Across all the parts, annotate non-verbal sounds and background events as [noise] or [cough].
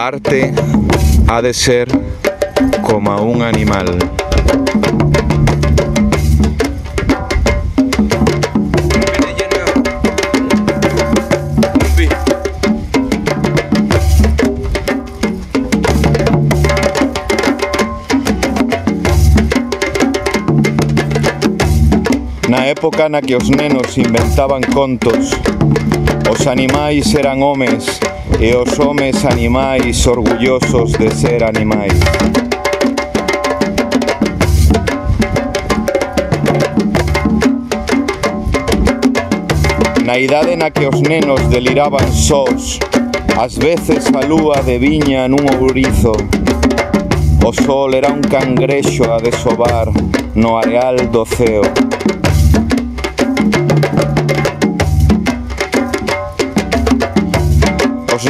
A arte ha de ser como un animal. Na época na que os nenos inventaban contos, os animais eran homes e os homes animais orgullosos de ser animais. Na idade na que os nenos deliraban sós, ás veces a lúa de viña nun ourizo, o sol era un cangrexo a desovar no areal do ceo.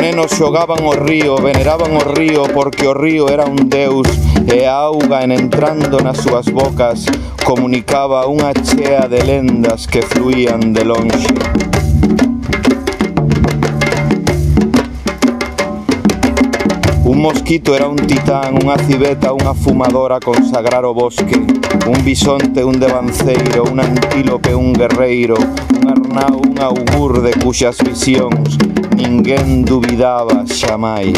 nenos xogaban o río, veneraban o río porque o río era un deus e a auga en entrando nas súas bocas comunicaba unha chea de lendas que fluían de lonxe. Un mosquito era un titán, unha civeta, unha fumadora consagrar o bosque, un bisonte, un devanceiro, un antílope, un guerreiro, un arnau, un augur de cuxas visións, ninguén dubidaba xamais.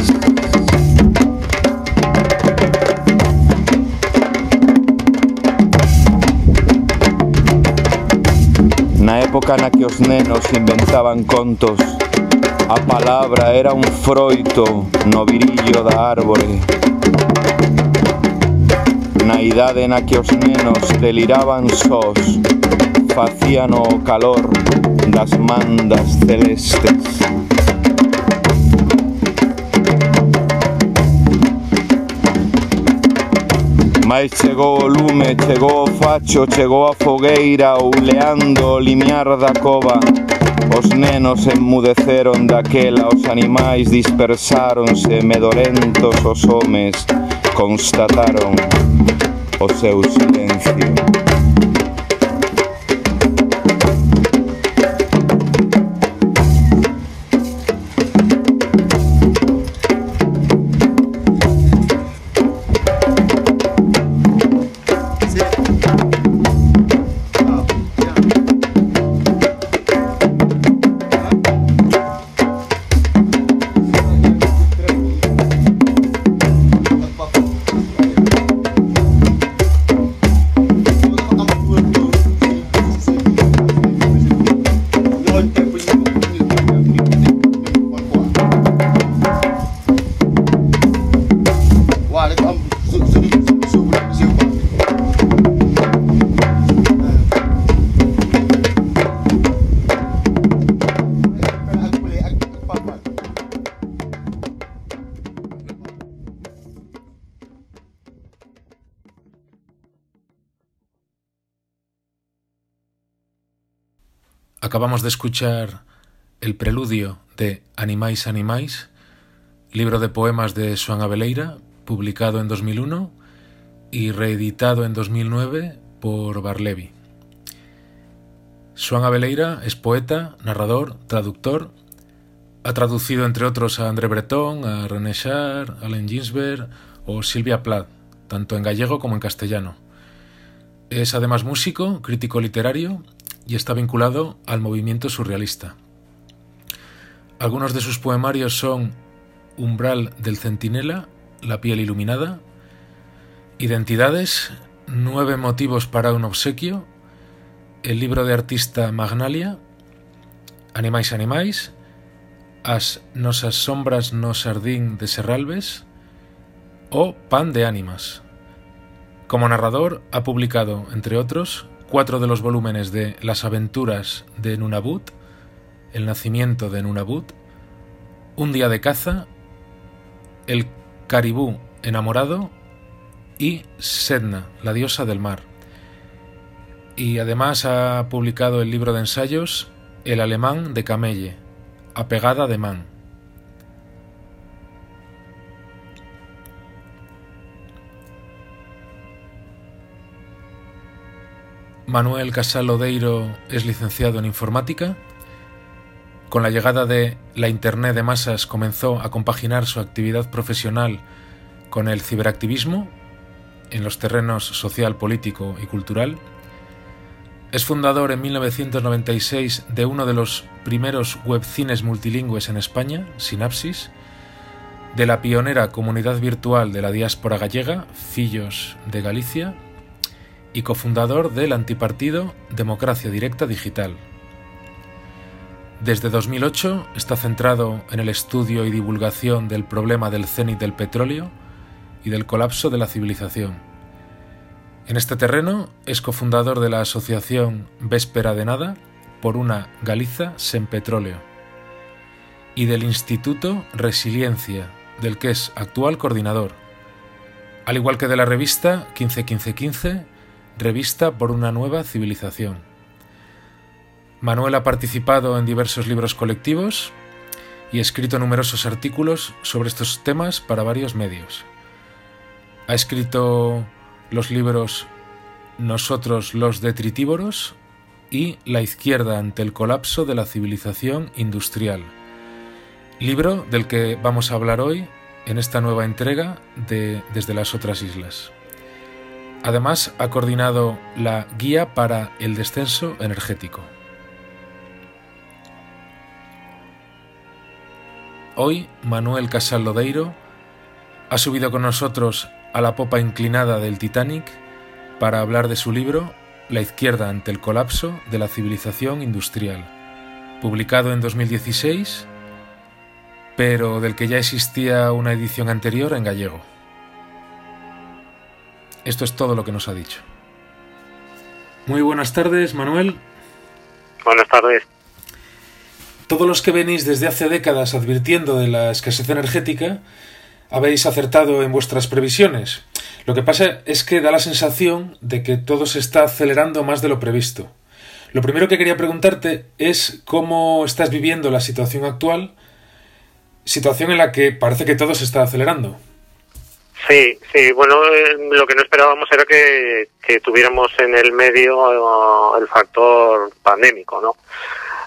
Na época na que os nenos inventaban contos, a palabra era un froito no virillo da árbore. Na idade na que os nenos deliraban sós, facían o calor das mandas celestes. Mais chegou o lume, chegou o facho, chegou a fogueira Ouleando o limiar da cova. Os nenos enmudeceron daquela Os animais dispersáronse medorentos Os homes constataron o seu silencio. Acabamos de escuchar el preludio de Animais Animais, libro de poemas de Xoan Abeleira, publicado en 2001 y reeditado en 2009 por Barlevi. Xoan Abeleira es poeta, narrador, traductor. Ha traducido entre otros a André Breton, a René Char, a Allen Ginsberg o Silvia Plath, tanto en gallego como en castellano. Es además músico, crítico literario y está vinculado al movimiento surrealista. Algunos de sus poemarios son Umbral del Centinela, La piel iluminada, Identidades, Nueve motivos para un obsequio, El libro de artista Magnalia, Animais Animais, As nosas sombras no sardín de Serralves o Pan de ánimas. Como narrador ha publicado, entre otros, cuatro de los volúmenes de Las aventuras de Nunavut, El nacimiento de Nunavut, Un día de caza, El caribú enamorado y Sedna, la diosa del mar. Y además ha publicado el libro de ensayos El alemán de Camelle, Apegada de Man. Manuel Casal Odeiro es licenciado en informática, con la llegada de la Internet de masas comenzó a compaginar su actividad profesional con el ciberactivismo en los terrenos social, político y cultural. Es fundador en 1996 de uno de los primeros webcines multilingües en España, Sinapsis, de la pionera comunidad virtual de la diáspora gallega, Fillos de Galicia, y cofundador del antipartido Democracia Directa Digital. Desde 2008 está centrado en el estudio y divulgación del problema del cenit del petróleo y del colapso de la civilización. En este terreno es cofundador de la asociación Véspera de Nada por una Galiza sin petróleo y del Instituto Resiliencia, del que es actual coordinador, al igual que de la revista 151515, revista por una nueva civilización. Manuel ha participado en diversos libros colectivos y ha escrito numerosos artículos sobre estos temas para varios medios. Ha escrito los libros Nosotros los detritívoros y La izquierda ante el colapso de la civilización industrial, libro del que vamos a hablar hoy en esta nueva entrega de Desde las otras islas. Además, ha coordinado la Guía para el Descenso Energético. Hoy Manuel Casal Lodeiro ha subido con nosotros a la popa inclinada del Titanic para hablar de su libro La izquierda ante el colapso de la civilización industrial, publicado en 2016, pero del que ya existía una edición anterior en gallego. Esto es todo lo que nos ha dicho. Muy buenas tardes, Manuel. Buenas tardes. Todos los que venís desde hace décadas advirtiendo de la escasez energética, habéis acertado en vuestras previsiones. Lo que pasa es que da la sensación de que todo se está acelerando más de lo previsto. Lo primero que quería preguntarte es cómo estás viviendo la situación actual, situación en la que parece que todo se está acelerando. Sí, sí, bueno, eh, lo que no esperábamos era que, tuviéramos en el medio eh, el factor pandémico, ¿no?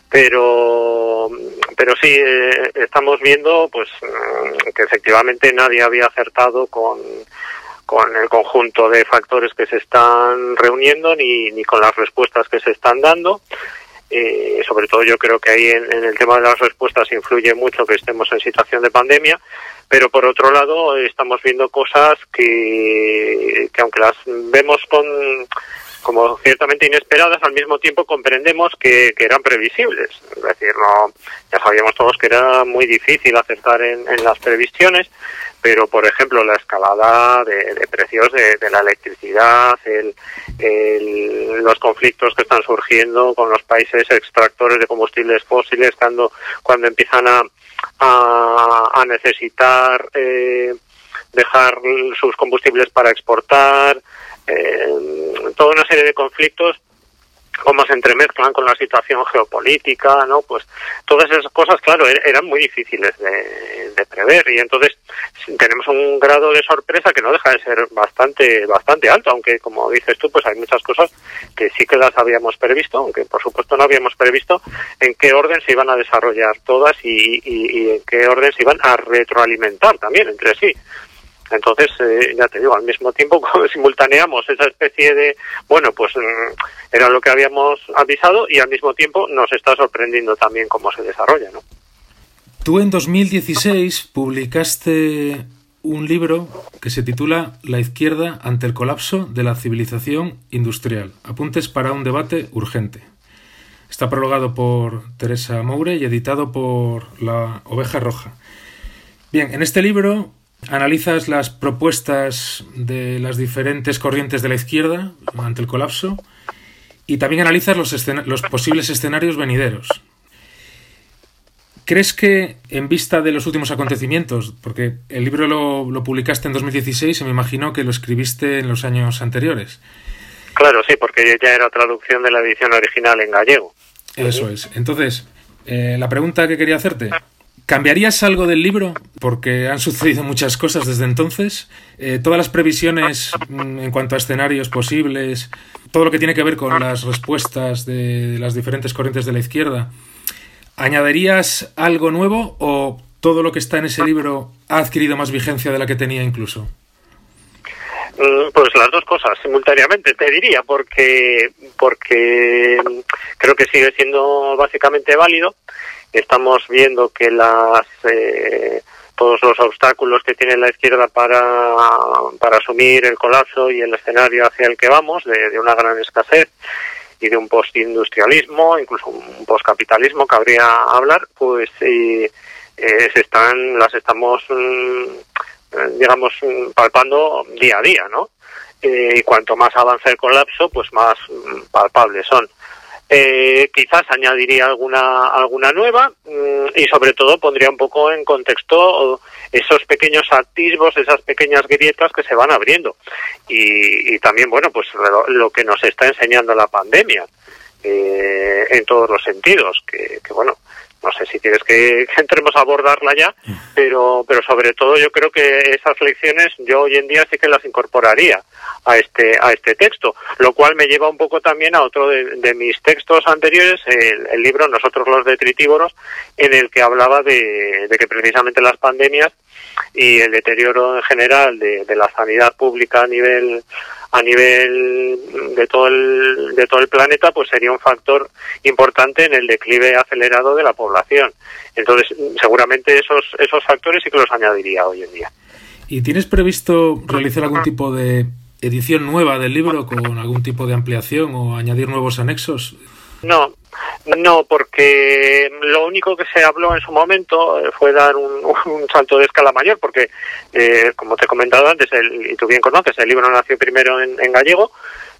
pero pero sí eh, estamos viendo pues mm, que efectivamente nadie había acertado con con el conjunto de factores que se están reuniendo ni, ni con las respuestas que se están dando eh, sobre todo yo creo que ahí en, el tema de las respuestas influye mucho que estemos en situación de pandemia, pero por otro lado estamos viendo cosas que, que aunque las vemos con como ciertamente inesperadas, al mismo tiempo comprendemos que, eran previsibles. Es decir, no, ya sabíamos todos que era muy difícil acertar en las previsiones, pero por ejemplo la escalada de, precios de, la electricidad, el, el, los conflictos que están surgiendo con los países extractores de combustibles fósiles cuando, cuando empiezan a, a, a necesitar eh, dejar sus combustibles para exportar, eh, toda una serie de conflictos cómo se entremezclan con la situación geopolítica, ¿no? Pues todas esas cosas, claro, er-, eran muy difíciles de, de, prever y entonces tenemos un grado de sorpresa que no deja de ser bastante bastante alto, aunque como dices tú, pues hay muchas cosas que sí que las habíamos previsto, aunque por supuesto no habíamos previsto en qué orden se iban a desarrollar todas y, y, y en qué orden se iban a retroalimentar también entre sí. Entonces, eh, ya te digo, al mismo tiempo [laughs] simultaneamos esa especie de, bueno, pues mm, era lo que habíamos avisado y al mismo tiempo nos está sorprendiendo también cómo se desarrolla, ¿no? Tú en 2016 publicaste un libro que se titula La izquierda ante el colapso de la civilización industrial. Apuntes para un debate urgente. Está prologado por Teresa Moure y editado por La Oveja Roja. Bien, en este libro analizas las propuestas de las diferentes corrientes de la izquierda ante el colapso y también analizas los, los posibles escenarios venideros. ¿Crees que en vista de los últimos acontecimientos, porque el libro lo, lo, publicaste en 2016 y me imagino que lo escribiste en los años anteriores? Claro, sí, porque ya era traducción de la edición original en gallego. Eso es. Entonces, eh, la pregunta que quería hacerte, ¿Cambiarías algo del libro? Porque han sucedido muchas cosas desde entonces. Eh, todas las previsiones mm, en cuanto a escenarios posibles, todo lo que tiene que ver con las respuestas de las diferentes corrientes de la izquierda, ¿Añadirías algo nuevo o todo lo que está en ese libro ha adquirido más vigencia de la que tenía incluso? Mm, pues las dos cosas simultáneamente, te diría, porque, porque creo que sigue siendo básicamente válido. Estamos viendo que las, eh, todos los obstáculos que tiene la izquierda para, para asumir el colapso y el escenario hacia el que vamos, de, una gran escasez y de un postindustrialismo, incluso un postcapitalismo, cabría hablar, pues eh, eh, se están, las estamos, mm, digamos, palpando día a día, ¿no? Eh, y cuanto más avanza el colapso, pues más mm, palpables son. Eh, quizás añadiría alguna alguna nueva mm, y sobre todo pondría un poco en contexto esos pequeños atisbos, esas pequeñas grietas que se van abriendo. Y, también bueno pues lo, que nos está enseñando la pandemia eh, en todos los sentidos que, que bueno no sé si quieres [laughs] que, entremos a abordarla ya, pero, pero sobre todo yo creo que esas lecciones yo hoy en día sí que las incorporaría a este, a este texto, lo cual me lleva un poco también a otro de, mis textos anteriores, el, libro Nosotros los detritívoros, en el que hablaba de, que precisamente las pandemias y el deterioro en general de, de la sanidad pública a nivel a nivel de todo el de todo el planeta pues sería un factor importante en el declive acelerado de la población. Entonces seguramente esos esos factores sí que los añadiría hoy en día. Y tienes previsto realizar algún tipo de edición nueva del libro con algún tipo de ampliación o añadir nuevos anexos no no, porque lo único que se habló en su momento eh, fue dar un, [laughs] salto de escala mayor, porque, eh, como te he comentado antes, y tú bien conoces, el libro nació primero en, gallego,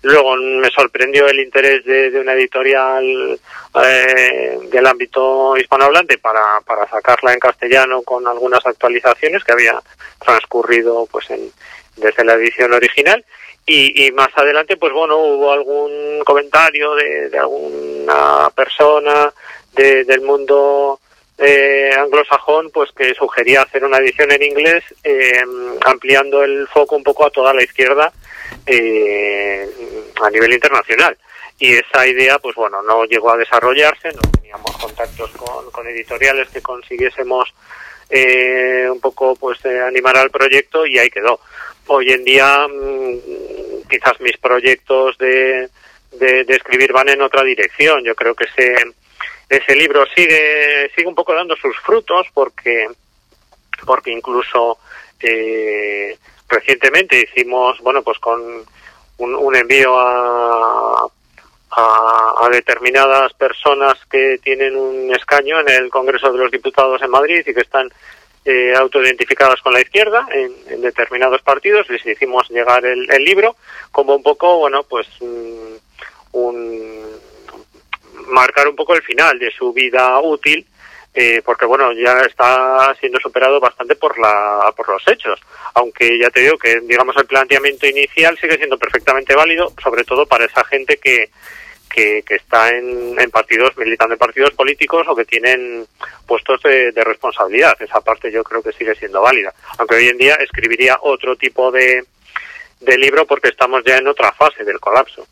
luego me sorprendió el interés de, una editorial eh, del ámbito hispanohablante para, para sacarla en castellano con algunas actualizaciones que había transcurrido pues en, desde la edición original y, y, más adelante, pues bueno, hubo algún comentario de, alguna persona de, del mundo eh, anglosajón, pues que sugería hacer una edición en inglés, eh, ampliando el foco un poco a toda la izquierda eh, a nivel internacional. Y esa idea, pues bueno, no llegó a desarrollarse, no teníamos contactos con, con editoriales que consiguiésemos eh, un poco pues eh, animar al proyecto y ahí quedó. Hoy en día mm, quizás mis proyectos de, de, escribir van en otra dirección. Yo creo que ese, ese libro sigue, sigue un poco dando sus frutos porque, porque incluso eh, recientemente hicimos, bueno, pues con un, un envío a, a, determinadas personas que tienen un escaño en el Congreso de los Diputados en Madrid y que están eh, autoidentificadas con la izquierda en, determinados partidos. Les hicimos llegar el, libro como un poco, bueno, pues mm, un, marcar un poco el final de su vida útil. Eh, porque bueno ya está siendo superado bastante por la por los hechos aunque ya te digo que digamos el planteamiento inicial sigue siendo perfectamente válido sobre todo para esa gente que que, está en, partidos, militando en partidos políticos o que tienen puestos de, responsabilidad. Esa parte yo creo que sigue siendo válida. Aunque hoy en día escribiría otro tipo de, de libro porque estamos ya en otra fase del colapso.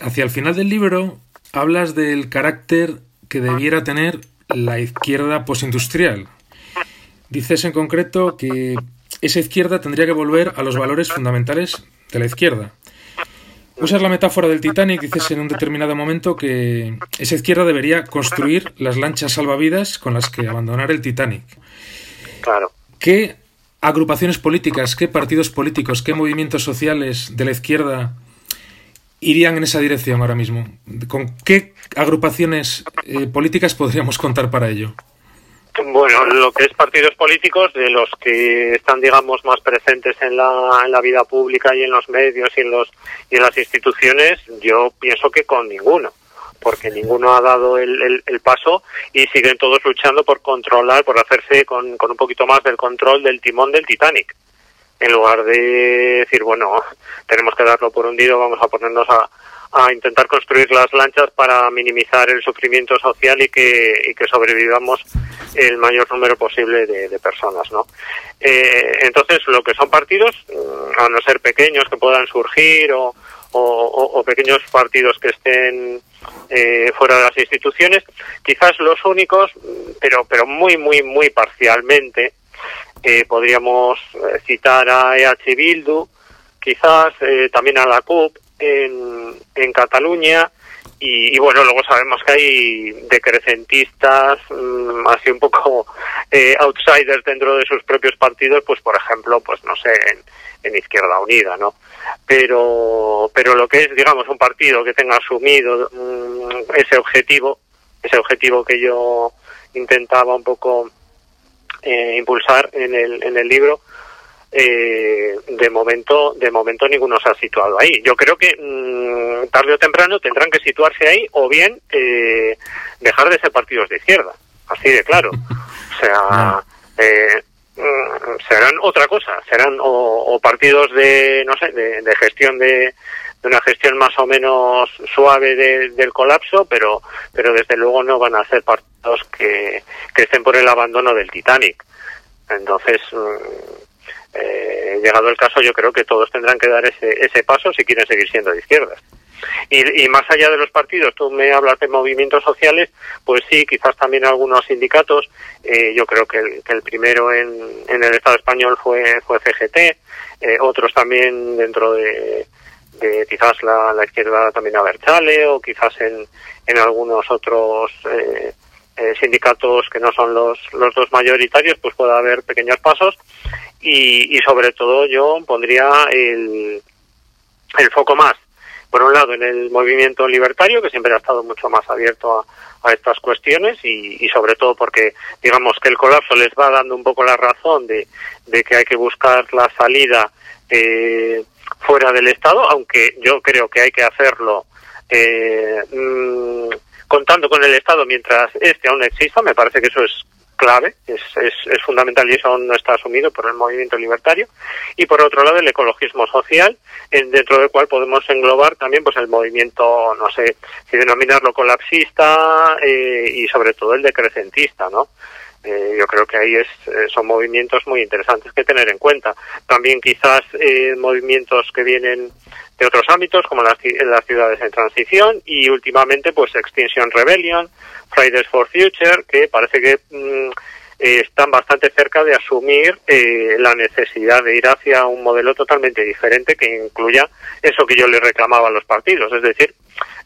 Hacia el final del libro hablas del carácter que debiera tener la izquierda posindustrial. Dices en concreto que esa izquierda tendría que volver a los valores fundamentales de la izquierda. Usas la metáfora del Titanic, dices en un determinado momento que esa izquierda debería construir las lanchas salvavidas con las que abandonar el Titanic. Claro. ¿Qué agrupaciones políticas, qué partidos políticos, qué movimientos sociales de la izquierda irían en esa dirección ahora mismo? ¿Con qué agrupaciones eh, políticas podríamos contar para ello? Bueno, lo que es partidos políticos, de los que están, digamos, más presentes en la, en la vida pública y en los medios y en, los, y en las instituciones, yo pienso que con ninguno, porque ninguno ha dado el, el, paso y siguen todos luchando por controlar, por hacerse con, con un poquito más del control del timón del Titanic. En lugar de decir, bueno, tenemos que darlo por hundido, vamos a ponernos a, a intentar construir las lanchas para minimizar el sufrimiento social y que, y que sobrevivamos el mayor número posible de, personas, ¿no? Eh, entonces, lo que son partidos, mm, a no ser pequeños que puedan surgir o, o, pequeños partidos que estén eh, fuera de las instituciones. Quizás los únicos, pero, pero muy, muy, muy parcialmente, eh, podríamos eh, citar a EH Bildu, quizás también a la CUP en, Cataluña, y, bueno, luego sabemos que hay decrecentistas, mm, así un poco [laughs] eh, outsiders dentro de sus propios partidos, pues por ejemplo, pues no sé, en, Izquierda Unida, ¿no? Pero, pero lo que es, digamos, un partido que tenga asumido mm, ese objetivo, ese objetivo que yo intentaba un poco eh, impulsar en el, en el libro, eh, de momento de momento ninguno se ha situado ahí. Yo creo que mm, tarde o temprano tendrán que situarse ahí o bien eh, dejar de ser partidos de izquierda, así de claro. [laughs] O sea, eh, mm, serán otra cosa, serán o, partidos de no sé de, gestión de, de una gestión más o menos suave del colapso, pero pero desde luego no van a ser partidos que, que estén por el abandono del Titanic. Entonces, mm, eh, llegado el caso, yo creo que todos tendrán que dar ese, ese paso si quieren seguir siendo de izquierdas. Y, más allá de los partidos, tú me hablas de movimientos sociales, pues sí, quizás también algunos sindicatos. Eh, yo creo que el, que el primero en, en, el Estado español fue, fue CGT, eh, otros también dentro de, quizás la, la izquierda también a Berchale o quizás en, en algunos otros eh, eh, sindicatos que no son los, los dos mayoritarios, pues puede haber pequeños pasos. Y, y sobre todo yo pondría el, el foco más, por un lado, en el movimiento libertario, que siempre ha estado mucho más abierto a, a estas cuestiones y, sobre todo porque, digamos, que el colapso les va dando un poco la razón de, de que hay que buscar la salida eh, fuera del Estado, aunque yo creo que hay que hacerlo eh, mm, contando con el Estado mientras este aún exista, me parece que eso es clave, es, es, fundamental y eso aún no está asumido por el movimiento libertario. Y por otro lado, el ecologismo social, en, dentro del cual podemos englobar también pues el movimiento, no sé si denominarlo colapsista eh, y sobre todo el decrecentista, ¿no? Eh, yo creo que ahí es, eh, son movimientos muy interesantes que tener en cuenta. También quizás eh, movimientos que vienen de otros ámbitos, como las, las ciudades en transición, y últimamente, pues Extinction Rebellion, Fridays for Future, que parece que mm, están bastante cerca de asumir la necesidad de ir hacia un modelo totalmente diferente que incluya eso que yo le reclamaba a los partidos, es decir,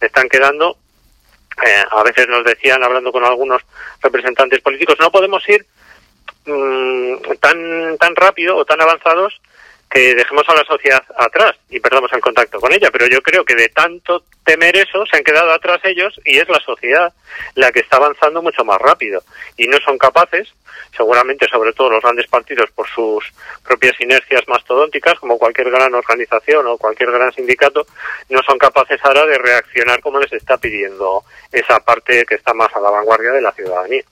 están quedando eh, a veces nos decían, hablando con algunos representantes políticos, no podemos ir mmm, tan, tan rápido o tan avanzados que dejemos a la sociedad atrás y perdamos el contacto con ella. Pero yo creo que de tanto temer eso se han quedado atrás ellos y es la sociedad la que está avanzando mucho más rápido y no son capaces, seguramente sobre todo los grandes partidos por sus propias inercias mastodónticas, como cualquier gran organización o cualquier gran sindicato, no son capaces ahora de reaccionar como les está pidiendo esa parte que está más a la vanguardia de la ciudadanía.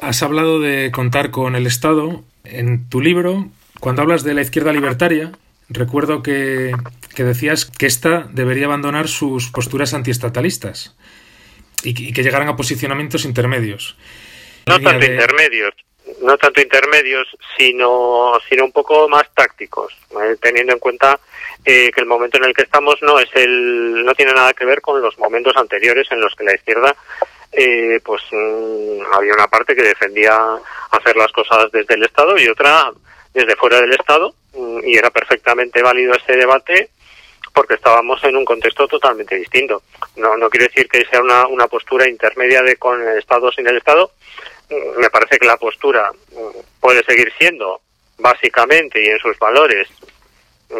Has hablado de contar con el Estado. En tu libro cuando hablas de la izquierda libertaria, recuerdo que, decías que ésta debería abandonar sus posturas antiestatalistas y, que llegaran a posicionamientos intermedios. No tanto intermedios, no tanto intermedios, sino, sino un poco más tácticos, ¿eh? teniendo en cuenta eh, que el momento en el que estamos no es el, no tiene nada que ver con los momentos anteriores en los que la izquierda eh, pues mm, había una parte que defendía hacer las cosas desde el Estado y otra desde fuera del Estado mm, y era perfectamente válido ese debate porque estábamos en un contexto totalmente distinto. No, no quiere decir que sea una, una postura intermedia de con el Estado o sin el Estado. Mm, me parece que la postura mm, puede seguir siendo básicamente y en sus valores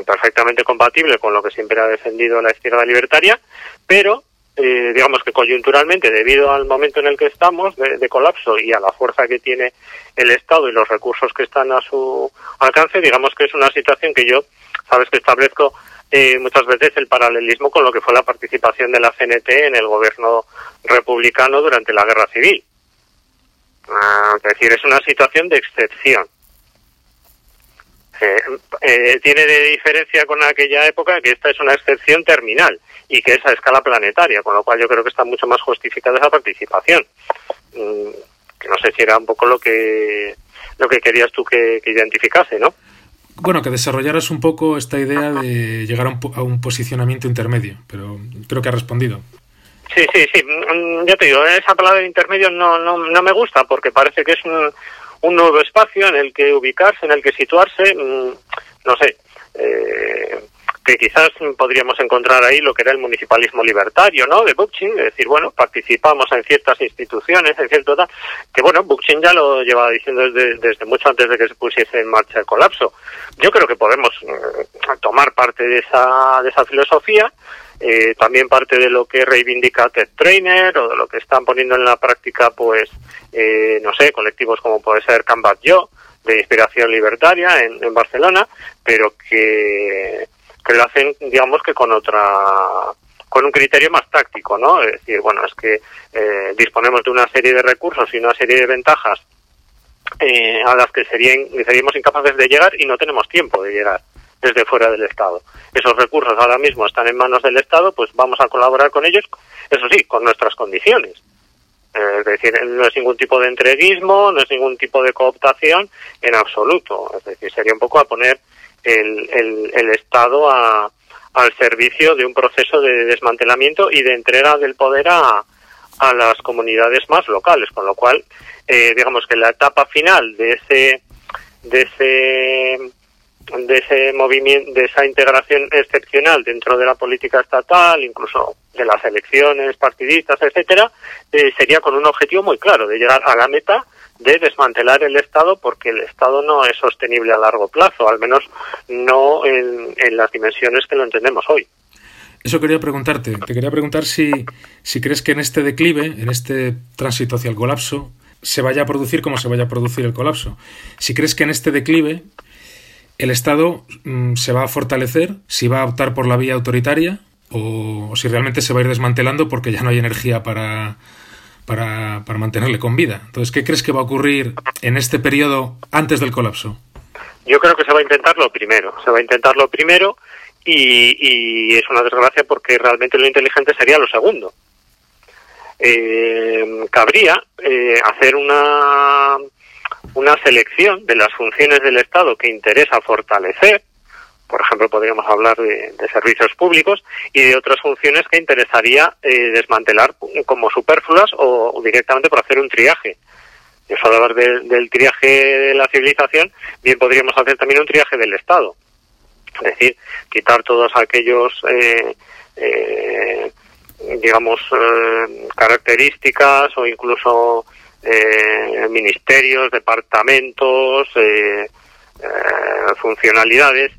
perfectamente compatible con lo que siempre ha defendido la izquierda libertaria, pero eh, digamos que coyunturalmente, debido al momento en el que estamos de, colapso y a la fuerza que tiene el Estado y los recursos que están a su alcance, digamos que es una situación que yo, sabes que establezco eh, muchas veces el paralelismo con lo que fue la participación de la CNT en el gobierno republicano durante la guerra civil. Ah, es decir, es una situación de excepción. Eh, eh, tiene de diferencia con aquella época que esta es una excepción terminal y que es a escala planetaria, con lo cual yo creo que está mucho más justificada esa participación. Mm, que no sé si era un poco lo que lo que querías tú que, identificase, ¿no? Bueno, que desarrollaras un poco esta idea de llegar a un, posicionamiento intermedio, pero creo que ha respondido. Sí, sí, sí. Mm, ya te digo, esa palabra de intermedio no, no, no me gusta porque parece que es un, un nuevo espacio en el que ubicarse, en el que situarse. Mm, no sé. Eh, que quizás podríamos encontrar ahí lo que era el municipalismo libertario, ¿no? De Bookchin, es decir, bueno, participamos en ciertas instituciones, en cierto tal, que bueno, Bookchin ya lo llevaba diciendo desde, mucho antes de que se pusiese en marcha el colapso. Yo creo que podemos mm, tomar parte de esa, de esa filosofía, eh, también parte de lo que reivindica Ted Trainer o de lo que están poniendo en la práctica, pues, eh, no sé, colectivos como puede ser Canvas Yo, de inspiración libertaria en, en Barcelona, pero que que lo hacen, digamos que con otra con un criterio más táctico, ¿no? Es decir, bueno, es que eh, disponemos de una serie de recursos y una serie de ventajas eh, a las que serían, seríamos incapaces de llegar y no tenemos tiempo de llegar desde fuera del Estado. Esos recursos ahora mismo están en manos del Estado, pues vamos a colaborar con ellos, eso sí, con nuestras condiciones. Eh, es decir, no es ningún tipo de entreguismo, no es ningún tipo de cooptación en absoluto. Es decir, sería un poco a poner el, el, Estado a, al servicio de un proceso de desmantelamiento y de entrega del poder a, a las comunidades más locales, con lo cual, eh, digamos que la etapa final de ese, de ese, de ese movimiento, de esa integración excepcional dentro de la política estatal, incluso de las elecciones partidistas, etcétera, eh, sería con un objetivo muy claro de llegar a la meta de desmantelar el Estado porque el Estado no es sostenible a largo plazo, al menos no en, las dimensiones que lo entendemos hoy. Eso quería preguntarte. Te quería preguntar si, si crees que en este declive, en este tránsito hacia el colapso, se vaya a producir como se vaya a producir el colapso. Si crees que en este declive el Estado mm, se va a fortalecer, si va a optar por la vía autoritaria o si realmente se va a ir desmantelando porque ya no hay energía para, para, para mantenerle con vida. Entonces, ¿qué crees que va a ocurrir en este periodo antes del colapso? Yo creo que se va a intentar lo primero. Se va a intentar lo primero y, y es una desgracia porque realmente lo inteligente sería lo segundo. Eh, cabría eh, hacer una, una selección de las funciones del Estado que interesa fortalecer por ejemplo, podríamos hablar de, servicios públicos y de otras funciones que interesaría eh, desmantelar como superfluas o, directamente por hacer un triaje. Yo suelo hablar del triaje de la civilización, bien podríamos hacer también un triaje del Estado. Es decir, quitar todos aquellos, eh, eh, digamos, características o incluso ministerios, departamentos, funcionalidades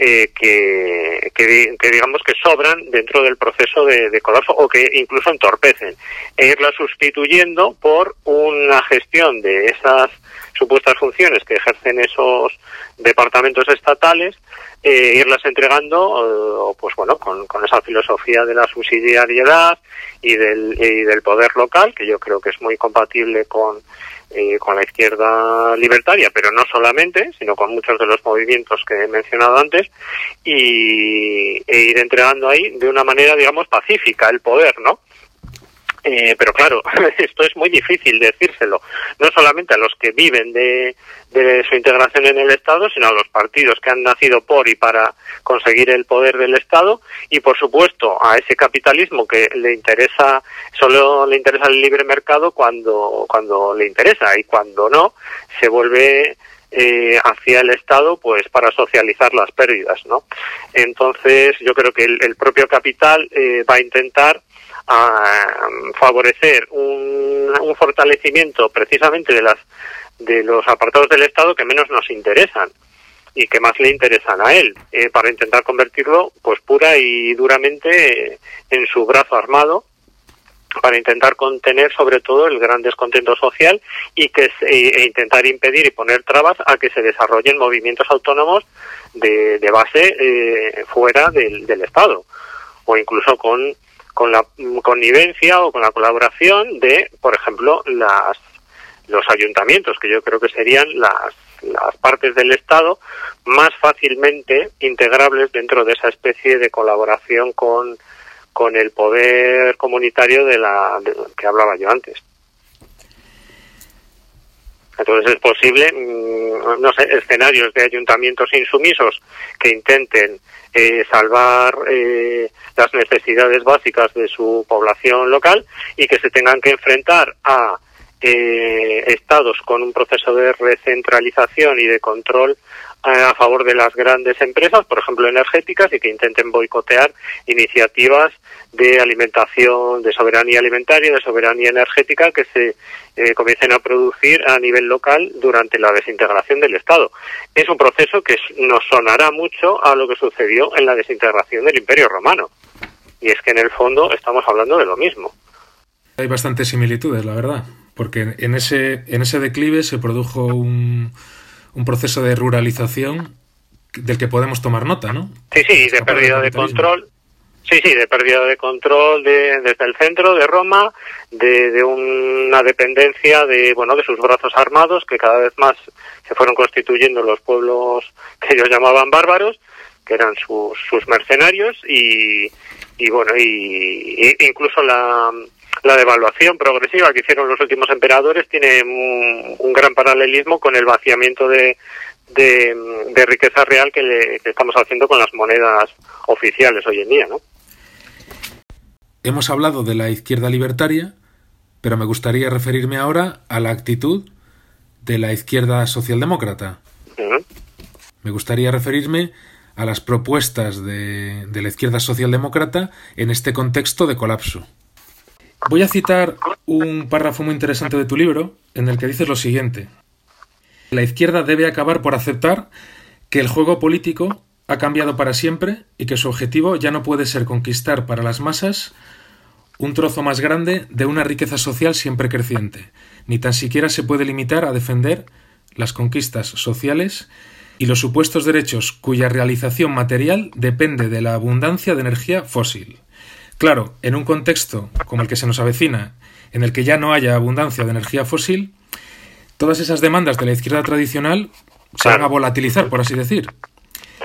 eh, que, que, digamos que sobran dentro del proceso de, de, colapso o que incluso entorpecen. E irlas sustituyendo por una gestión de esas supuestas funciones que ejercen esos departamentos estatales eh, irlas entregando pues bueno con, con, esa filosofía de la subsidiariedad y del, y del poder local que yo creo que es muy compatible con eh, con la izquierda libertaria, pero no solamente, sino con muchos de los movimientos que he mencionado antes, y e ir entregando ahí de una manera, digamos, pacífica el poder, ¿no? Eh, pero claro, [laughs] esto es muy difícil decírselo, no solamente a los que viven de, de, su integración en el Estado, sino a los partidos que han nacido por y para conseguir el poder del Estado, y por supuesto a ese capitalismo que le interesa, solo le interesa el libre mercado cuando, cuando le interesa, y cuando no, se vuelve eh, hacia el Estado pues para socializar las pérdidas, ¿no? Entonces yo creo que el, propio capital eh, va a intentar a favorecer un, un fortalecimiento precisamente de las de los apartados del Estado que menos nos interesan y que más le interesan a él, eh, para intentar convertirlo pues pura y duramente eh, en su brazo armado para intentar contener sobre todo el gran descontento social y que e, e intentar impedir y poner trabas a que se desarrollen movimientos autónomos de, de base eh, fuera del, del Estado. O incluso con con la connivencia o con la colaboración de, por ejemplo, las, los ayuntamientos, que yo creo que serían las, las partes del Estado más fácilmente integrables dentro de esa especie de colaboración con, con el poder comunitario de la que hablaba yo antes. Entonces es posible, mm, no sé, escenarios de ayuntamientos insumisos que intenten eh, salvar eh, las necesidades básicas de su población local y que se tengan que enfrentar a eh, estados con un proceso de recentralización y de control a favor de las grandes empresas, por ejemplo energéticas, y que intenten boicotear iniciativas de alimentación, de soberanía alimentaria, de soberanía energética que se eh, comiencen a producir a nivel local durante la desintegración del Estado. Es un proceso que nos sonará mucho a lo que sucedió en la desintegración del Imperio Romano. Y es que en el fondo estamos hablando de lo mismo. Hay bastantes similitudes, la verdad, porque en ese, en ese declive se produjo un, un proceso de ruralización del que podemos tomar nota, ¿no? Sí, sí, de pérdida de control. Sí, sí, de pérdida de control de, desde el centro de Roma, de, de, una dependencia de bueno de sus brazos armados que cada vez más se fueron constituyendo los pueblos que ellos llamaban bárbaros, que eran sus, sus mercenarios y, y bueno y, y incluso la, la devaluación progresiva que hicieron los últimos emperadores tiene un, gran paralelismo con el vaciamiento de, de, riqueza real que, le, estamos haciendo con las monedas oficiales hoy en día, ¿no? Hemos hablado de la izquierda libertaria, pero me gustaría referirme ahora a la actitud de la izquierda socialdemócrata. Me gustaría referirme a las propuestas de, de la izquierda socialdemócrata en este contexto de colapso. Voy a citar un párrafo muy interesante de tu libro en el que dices lo siguiente. La izquierda debe acabar por aceptar que el juego político ha cambiado para siempre y que su objetivo ya no puede ser conquistar para las masas un trozo más grande de una riqueza social siempre creciente, ni tan siquiera se puede limitar a defender las conquistas sociales y los supuestos derechos cuya realización material depende de la abundancia de energía fósil. Claro, en un contexto como el que se nos avecina, en el que ya no haya abundancia de energía fósil, todas esas demandas de la izquierda tradicional se van a volatilizar, por así decir.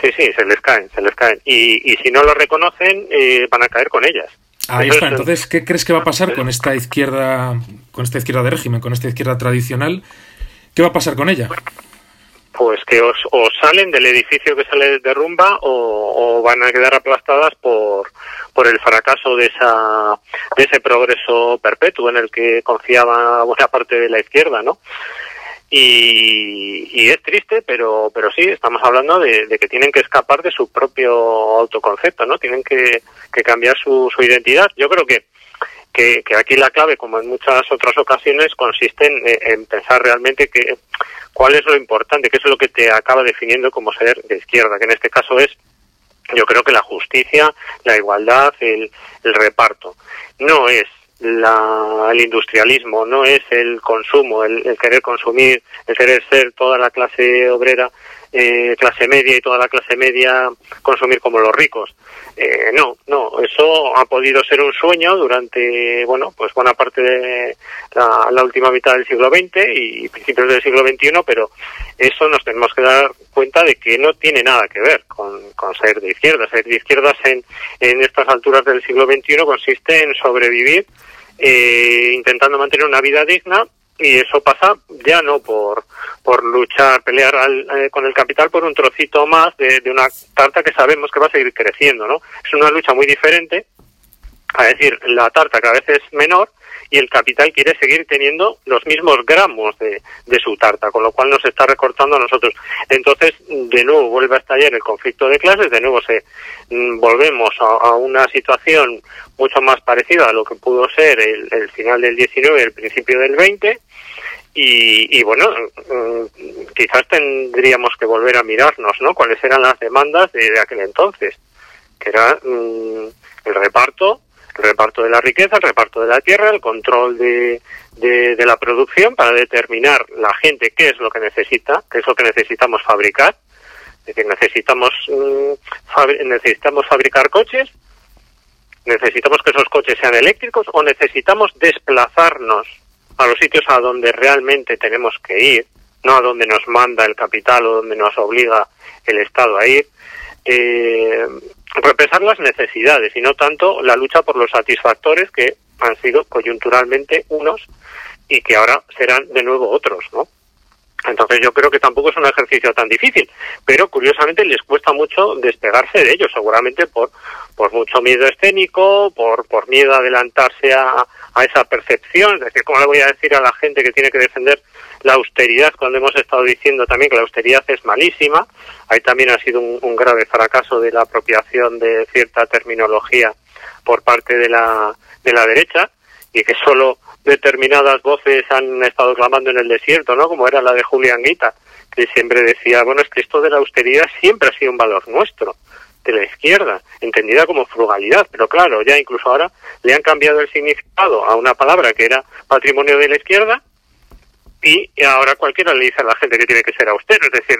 Sí, sí, se les caen, se les caen. Y, si no lo reconocen, eh, van a caer con ellas. Ahí está. Entonces, ¿qué crees que va a pasar con esta izquierda, con esta izquierda de régimen, con esta izquierda tradicional? ¿Qué va a pasar con ella? Pues que os, salen del edificio que sale de rumba o, o van a quedar aplastadas por, por el fracaso de, esa, de ese progreso perpetuo en el que confiaba buena parte de la izquierda, ¿no? Y, y, es triste, pero, pero sí, estamos hablando de, que tienen que escapar de su propio autoconcepto, ¿no? Tienen que, que cambiar su identidad. Yo creo que, que, aquí la clave, como en muchas otras ocasiones, consiste en, en, pensar realmente que cuál es lo importante, qué es lo que te acaba definiendo como ser de izquierda, que en este caso es yo creo que la justicia, la igualdad, el, el reparto. No es la, el industrialismo, no es el consumo, el, el, querer consumir, el querer ser toda la clase obrera eh, clase media y toda la clase media consumir como los ricos. Eh, no, no, eso ha podido ser un sueño durante, bueno, pues buena parte de la, última mitad del siglo XX y principios del siglo XXI, pero eso nos tenemos que dar cuenta de que no tiene nada que ver con, con ser de izquierdas. Ser de izquierdas en, en estas alturas del siglo XXI consiste en sobrevivir eh, intentando mantener una vida digna y eso pasa ya no por, por luchar, pelear eh, con el capital por un trocito más de, de, una tarta que sabemos que va a seguir creciendo, ¿no? Es una lucha muy diferente, a decir, la tarta cada vez es menor y el capital quiere seguir teniendo los mismos gramos de, de su tarta, con lo cual nos está recortando a nosotros. Entonces, de nuevo vuelve a estallar el conflicto de clases, de nuevo se mm, volvemos a, una situación mucho más parecida a lo que pudo ser el, final del 19 y el principio del 20, y, y, bueno, mm, quizás tendríamos que volver a mirarnos, ¿no? Cuáles eran las demandas de, de aquel entonces, que era mm, el reparto, el reparto de la riqueza, el reparto de la tierra, el control de, de, la producción para determinar la gente qué es lo que necesita, qué es lo que necesitamos fabricar. Es decir, necesitamos, mm, necesitamos fabricar coches, necesitamos que esos coches sean eléctricos o necesitamos desplazarnos a los sitios a donde realmente tenemos que ir, no a donde nos manda el capital o donde nos obliga el Estado a ir, eh, repensar las necesidades y no tanto la lucha por los satisfactores que han sido coyunturalmente unos y que ahora serán de nuevo otros, ¿no? Entonces yo creo que tampoco es un ejercicio tan difícil, pero curiosamente les cuesta mucho despegarse de ello, seguramente por, por mucho miedo escénico, por, por miedo a adelantarse a, a esa percepción, es decir, ¿cómo le voy a decir a la gente que tiene que defender la austeridad cuando hemos estado diciendo también que la austeridad es malísima? Ahí también ha sido un, grave fracaso de la apropiación de cierta terminología por parte de la, de la derecha y que solo determinadas voces han estado clamando en el desierto, ¿no? Como era la de Julián Guita, que siempre decía, bueno, es que esto de la austeridad siempre ha sido un valor nuestro, de la izquierda, entendida como frugalidad, pero claro, ya incluso ahora le han cambiado el significado a una palabra que era patrimonio de la izquierda y ahora cualquiera le dice a la gente que tiene que ser austero, es decir,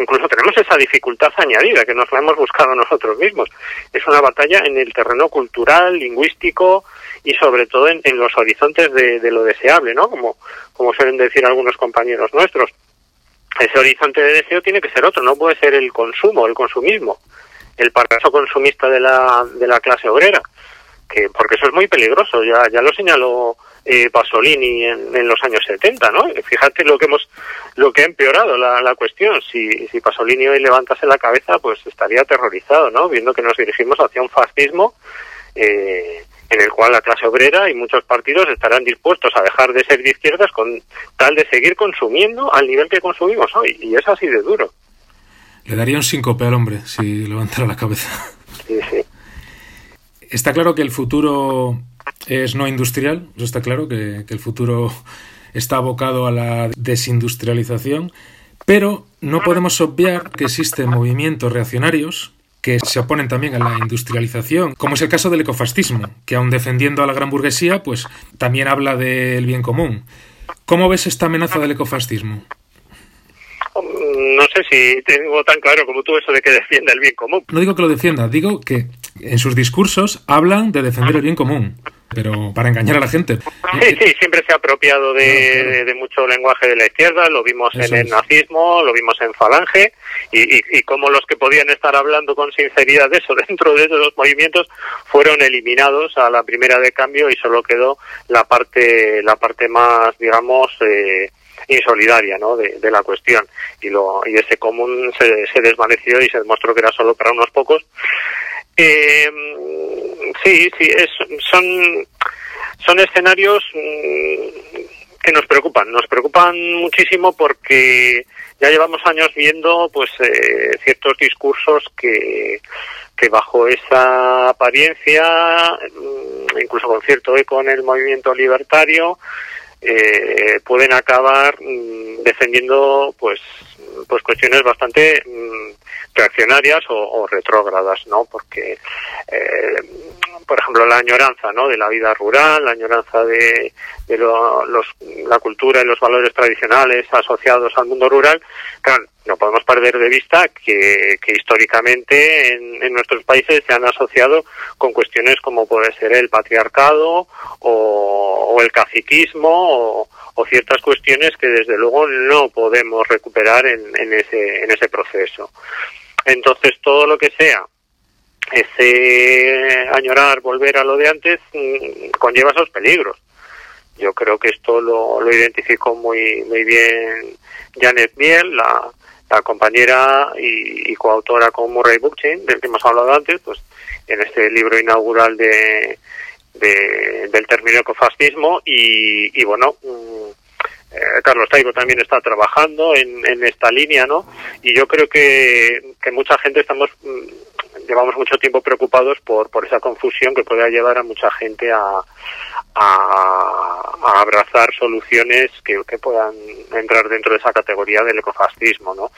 incluso tenemos esa dificultad añadida que nos la hemos buscado nosotros mismos. Es una batalla en el terreno cultural, lingüístico y sobre todo en, los horizontes de, de, lo deseable, ¿no? Como, como suelen decir algunos compañeros nuestros. Ese horizonte de deseo tiene que ser otro, no puede ser el consumo, el consumismo, el paraíso consumista de la, de la clase obrera, que porque eso es muy peligroso, ya, ya lo señaló eh, Pasolini en, en, los años 70, ¿no? Fíjate lo que hemos, lo que ha empeorado la, la cuestión. Si, si Pasolini hoy levantase la cabeza, pues estaría aterrorizado, ¿no? Viendo que nos dirigimos hacia un fascismo eh, en el cual la clase obrera y muchos partidos estarán dispuestos a dejar de ser de izquierdas con tal de seguir consumiendo al nivel que consumimos hoy. Y es así de duro. Le daría un síncope al hombre si levantara la cabeza. Sí, sí. Está claro que el futuro es no industrial, eso está claro, que, que el futuro está abocado a la desindustrialización, pero no podemos obviar que existen movimientos reaccionarios que se oponen también a la industrialización, como es el caso del ecofascismo, que aun defendiendo a la gran burguesía, pues también habla del bien común. ¿Cómo ves esta amenaza del ecofascismo? No sé si tengo tan claro como tú eso de que defienda el bien común. No digo que lo defienda, digo que en sus discursos hablan de defender el bien común pero para engañar a la gente. Sí, sí, siempre se ha apropiado de, de, de mucho lenguaje de la izquierda, lo vimos Eso en el nazismo, lo vimos en Falange, y, y, y como los que podían estar hablando con sinceridad de eso [laughs] dentro de esos movimientos fueron eliminados a la primera de cambio y solo quedó la parte, la parte más, digamos, eh, insolidaria ¿no? de, la cuestión. Y lo y ese común se, se desvaneció y se demostró que era solo para unos pocos. Eh, sí, sí, es, son, son escenarios mm, que nos preocupan, nos preocupan muchísimo porque ya llevamos años viendo pues eh, ciertos discursos que, que bajo esa apariencia, mm, incluso con cierto eco en el movimiento libertario, eh, pueden acabar mmm, defendiendo pues pues cuestiones bastante mmm, reaccionarias o, o, retrógradas, ¿no? Porque, eh, por ejemplo, la añoranza, ¿no? De la vida rural, la añoranza de, de lo, los, la cultura y los valores tradicionales asociados al mundo rural, claro, no podemos perder de vista que, que históricamente en, en, nuestros países se han asociado con cuestiones como puede ser el patriarcado o, o el caciquismo o, o, ciertas cuestiones que desde luego no podemos recuperar en, en, ese, en ese proceso. Entonces todo lo que sea ese añorar, volver a lo de antes, mmm, conlleva esos peligros. Yo creo que esto lo, lo identificó muy, muy bien Janet Miel, la, la compañera y, y, coautora con Murray Bookchin, del que hemos hablado antes, pues en este libro inaugural de, de del término ecofascismo y, y bueno, mmm, eh, Carlos Taigo también está trabajando en, en, esta línea, ¿no? Y yo creo que, que mucha gente estamos, mmm, llevamos mucho tiempo preocupados por, por esa confusión que pueda llevar a mucha gente a, a, a abrazar soluciones que, que, puedan entrar dentro de esa categoría del ecofascismo, ¿no?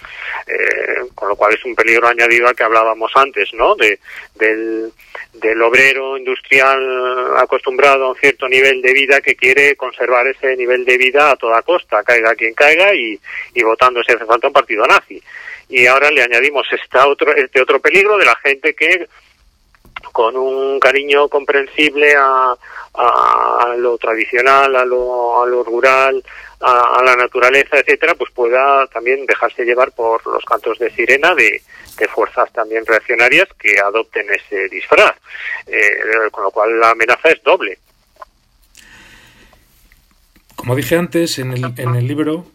Eh, con lo cual es un peligro añadido al que hablábamos antes, ¿no? De, del, del obrero industrial acostumbrado a un cierto nivel de vida que quiere conservar ese nivel de vida a toda costa, caiga quien caiga y, y votando si hace falta un partido nazi. Y ahora le añadimos esta otro, este otro peligro de la gente que con un cariño comprensible a, a, lo tradicional, a lo, a lo rural, a, la naturaleza, etcétera, pues pueda también dejarse llevar por los cantos de sirena de, de fuerzas también reaccionarias que adopten ese disfraz, eh, con lo cual la amenaza es doble. Como dije antes, en el, en el libro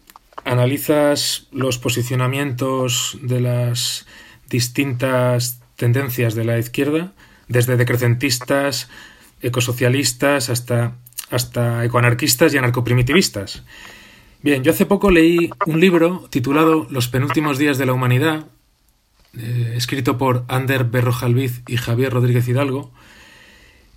analizas los posicionamientos de las distintas tendencias de la izquierda, desde decrecentistas, ecosocialistas hasta, hasta ecoanarquistas y anarcoprimitivistas. Bien, yo hace poco leí un libro titulado Los penúltimos días de la humanidad, eh, escrito por Ander Berrojalviz y Javier Rodríguez Hidalgo,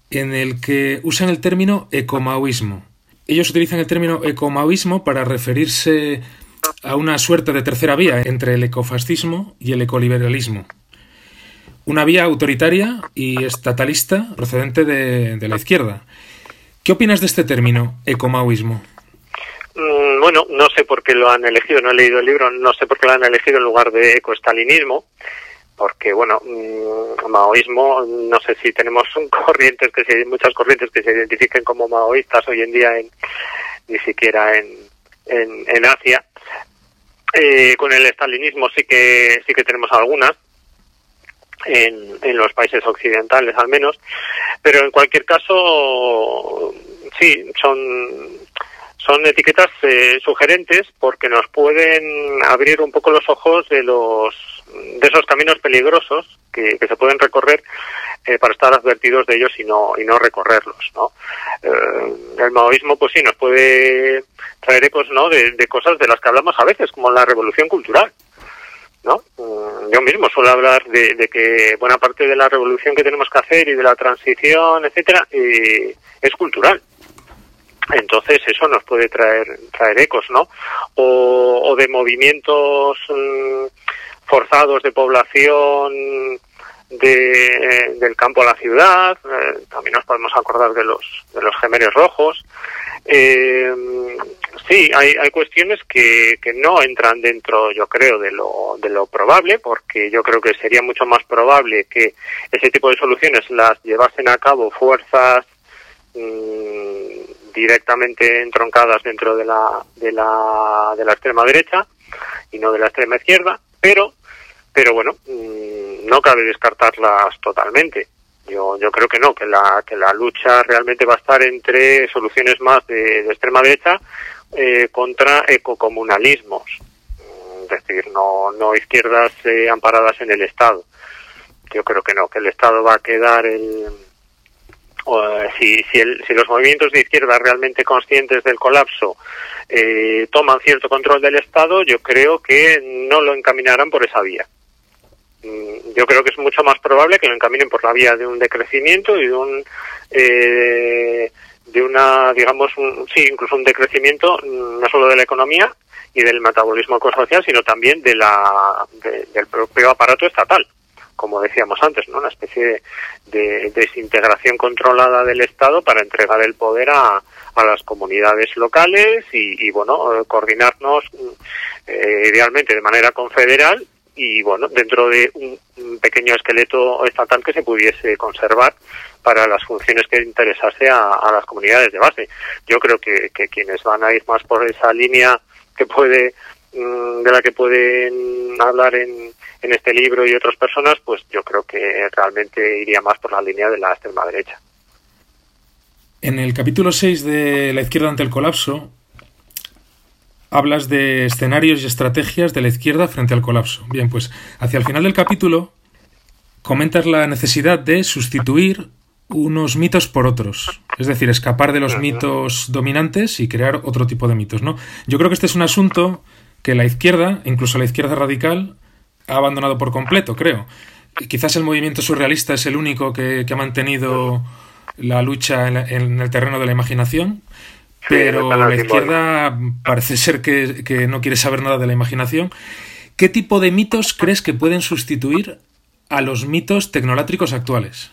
en el que usan el término ecomaoísmo. Ellos utilizan el término ecomaoísmo para referirse a una suerte de tercera vía entre el ecofascismo y el ecoliberalismo. Una vía autoritaria y estatalista procedente de, la izquierda. ¿Qué opinas de este término, ecomaoísmo? Mm, bueno, no sé por qué lo han elegido, no he leído el libro, no sé por qué lo han elegido en lugar de ecoestalinismo, porque bueno, mm, maoísmo, no sé si tenemos [laughs] corrientes que se, muchas corrientes que se identifiquen como maoístas hoy en día, en, ni siquiera en, en, Asia. Eh, con el estalinismo sí que sí que tenemos algunas, en, en, los países occidentales al menos, pero en cualquier caso, sí, son son etiquetas eh, sugerentes porque nos pueden abrir un poco los ojos de los de esos caminos peligrosos que, se pueden recorrer eh, para estar advertidos de ellos y no y no recorrerlos no eh, el maoísmo pues sí nos puede traer ecos no de, cosas de las que hablamos a veces como la revolución cultural ¿no? Mm, yo mismo suelo hablar de, que buena parte de la revolución que tenemos que hacer y de la transición, etcétera, es cultural. Entonces eso nos puede traer traer ecos, ¿no? O, de movimientos mm, forzados de población de, del campo a la ciudad. Eh, también nos podemos acordar de los de los gemelos rojos. Eh, sí, hay, hay cuestiones que, que no entran dentro, yo creo, de lo, de lo probable, porque yo creo que sería mucho más probable que ese tipo de soluciones las llevasen a cabo fuerzas mm, directamente entroncadas dentro de la, de la, de la extrema derecha y no de la extrema izquierda, pero, pero bueno, mm, no cabe descartarlas totalmente. Yo, yo creo que no, que la, que la lucha realmente va a estar entre soluciones más de, extrema derecha eh, contra ecocomunalismos, mm, es decir, no, no izquierdas eh, amparadas en el Estado. Yo creo que no, que el Estado va a quedar el, si, si, el, si, los movimientos de izquierda realmente conscientes del colapso eh, toman cierto control del Estado, yo creo que no lo encaminarán por esa vía. Mm, yo creo que es mucho más probable que lo encaminen por la vía de un decrecimiento y de un eh, de una digamos sí incluso un decrecimiento mm, no solo de la economía y del metabolismo ecosocial sino también de la del propio aparato estatal como decíamos antes, ¿no? Una especie de, desintegración controlada del Estado para entregar el poder a, a las comunidades locales y, bueno, coordinarnos eh, idealmente de manera confederal y bueno, dentro de un, pequeño esqueleto estatal que se pudiese conservar para las funciones que interesase a, las comunidades de base. Yo creo que, que quienes van a ir más por esa línea que puede mm, de la que pueden hablar en, en este libro y otras personas, pues yo creo que realmente iría más por la línea de la extrema derecha. En el capítulo 6 de La izquierda ante el colapso, hablas de escenarios y estrategias de la izquierda frente al colapso. Bien, pues hacia el final del capítulo comentas la necesidad de sustituir unos mitos por otros, es decir, escapar de los mitos dominantes y crear otro tipo de mitos, ¿no? Yo creo que este es un asunto que la izquierda, incluso la izquierda radical, ha abandonado por completo, creo. Quizás el movimiento surrealista es el único que, ha mantenido la lucha en, el terreno de la imaginación, pero la izquierda parece ser que, no quiere saber nada de la imaginación. ¿Qué tipo de mitos crees que pueden sustituir a los mitos tecnolátricos actuales?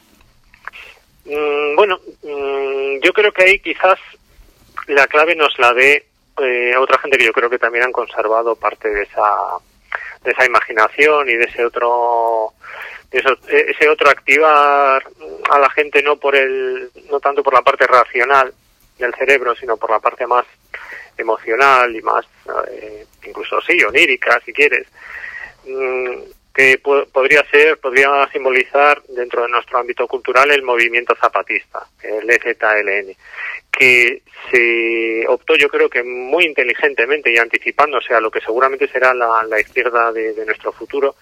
Mm, bueno, mm, yo creo que ahí quizás la clave nos la dé eh, otra gente que yo creo que también han conservado parte de esa de esa imaginación y de ese otro ese otro activar a la gente no por el no tanto por la parte racional del cerebro sino por la parte más emocional y más eh, incluso sí onírica si quieres mm, que podría ser, podría simbolizar dentro de nuestro ámbito cultural el movimiento zapatista, el EZLN, que se optó yo creo que muy inteligentemente y anticipándose a lo que seguramente será la, izquierda de, nuestro futuro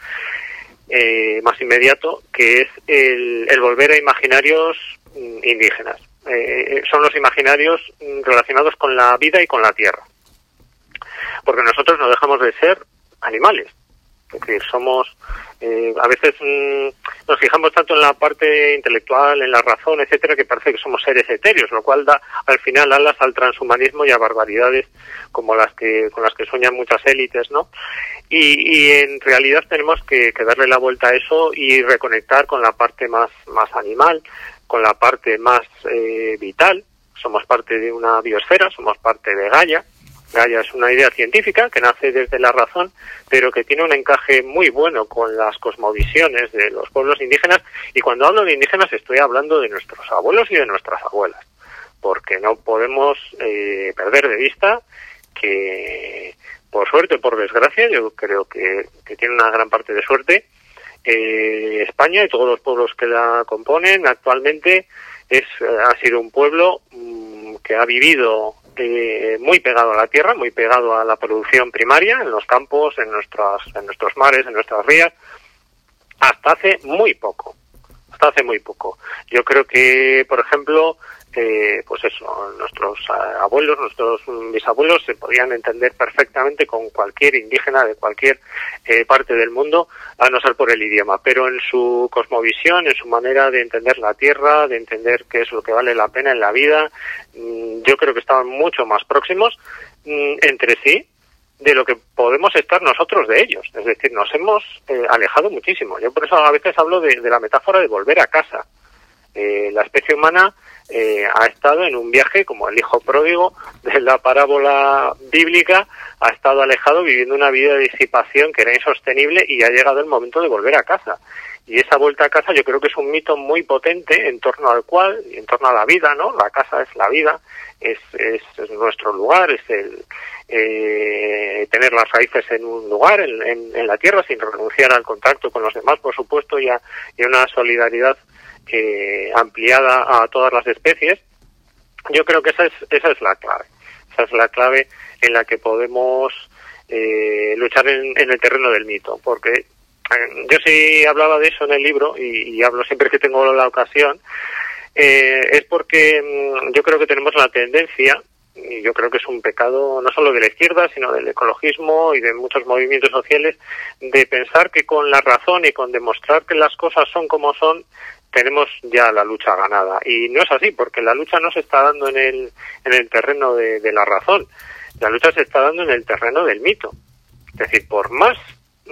eh, más inmediato, que es el, volver a imaginarios mm, indígenas. Eh, son los imaginarios mm, relacionados con la vida y con la tierra. Porque nosotros no dejamos de ser animales es decir, somos, eh, a veces mm, nos fijamos tanto en la parte intelectual, en la razón, etcétera, que parece que somos seres etéreos, lo cual da al final alas al transhumanismo y a barbaridades como las que, con las que sueñan muchas élites, ¿no? Y, en realidad tenemos que, darle la vuelta a eso y reconectar con la parte más, más animal, con la parte más eh, vital. Somos parte de una biosfera, somos parte de Gaia, Gaia es una idea científica que nace desde la razón, pero que tiene un encaje muy bueno con las cosmovisiones de los pueblos indígenas. Y cuando hablo de indígenas estoy hablando de nuestros abuelos y de nuestras abuelas, porque no podemos eh, perder de vista que, por suerte o por desgracia, yo creo que, tiene una gran parte de suerte, eh, España y todos los pueblos que la componen actualmente es, eh, ha sido un pueblo mm, que ha vivido eh, muy pegado a la tierra, muy pegado a la producción primaria, en los campos, en, nuestras, en nuestros mares, en nuestras rías, hasta hace muy poco. Hasta hace muy poco. Yo creo que, por ejemplo, eh, pues eso, nuestros eh, abuelos, nuestros bisabuelos se podían entender perfectamente con cualquier indígena de cualquier eh, parte del mundo, a no ser por el idioma, pero en su cosmovisión, en su manera de entender la tierra, de entender qué es lo que vale la pena en la vida, mm, yo creo que estaban mucho más próximos mm, entre sí de lo que podemos estar nosotros de ellos. Es decir, nos hemos alejado muchísimo. Yo por eso a veces hablo de, de la metáfora de volver a casa. la especie humana eh, ha estado en un viaje como el hijo pródigo de la parábola bíblica, ha estado alejado viviendo una vida de disipación que era insostenible y ha llegado el momento de volver a casa. Y esa vuelta a casa yo creo que es un mito muy potente en torno al cual, en torno a la vida, ¿no? La casa es la vida, es, es, nuestro lugar, es el eh, tener las raíces en un lugar, en, en, la tierra, sin renunciar al contacto con los demás, por supuesto, y a, y una solidaridad eh, ampliada a todas las especies, yo creo que esa es, esa es la clave. Esa es la clave en la que podemos eh, luchar en, el terreno del mito, porque yo sí hablaba de eso en el libro y, hablo siempre que tengo la ocasión, es porque mm, yo creo que tenemos la tendencia y yo creo que es un pecado no solo de la izquierda, sino del ecologismo y de muchos movimientos sociales, de pensar que con la razón y con demostrar que las cosas son como son, tenemos ya la lucha ganada. Y no es así, porque la lucha no se está dando en el, en el terreno de, la razón, la lucha se está dando en el terreno del mito. Es decir, por más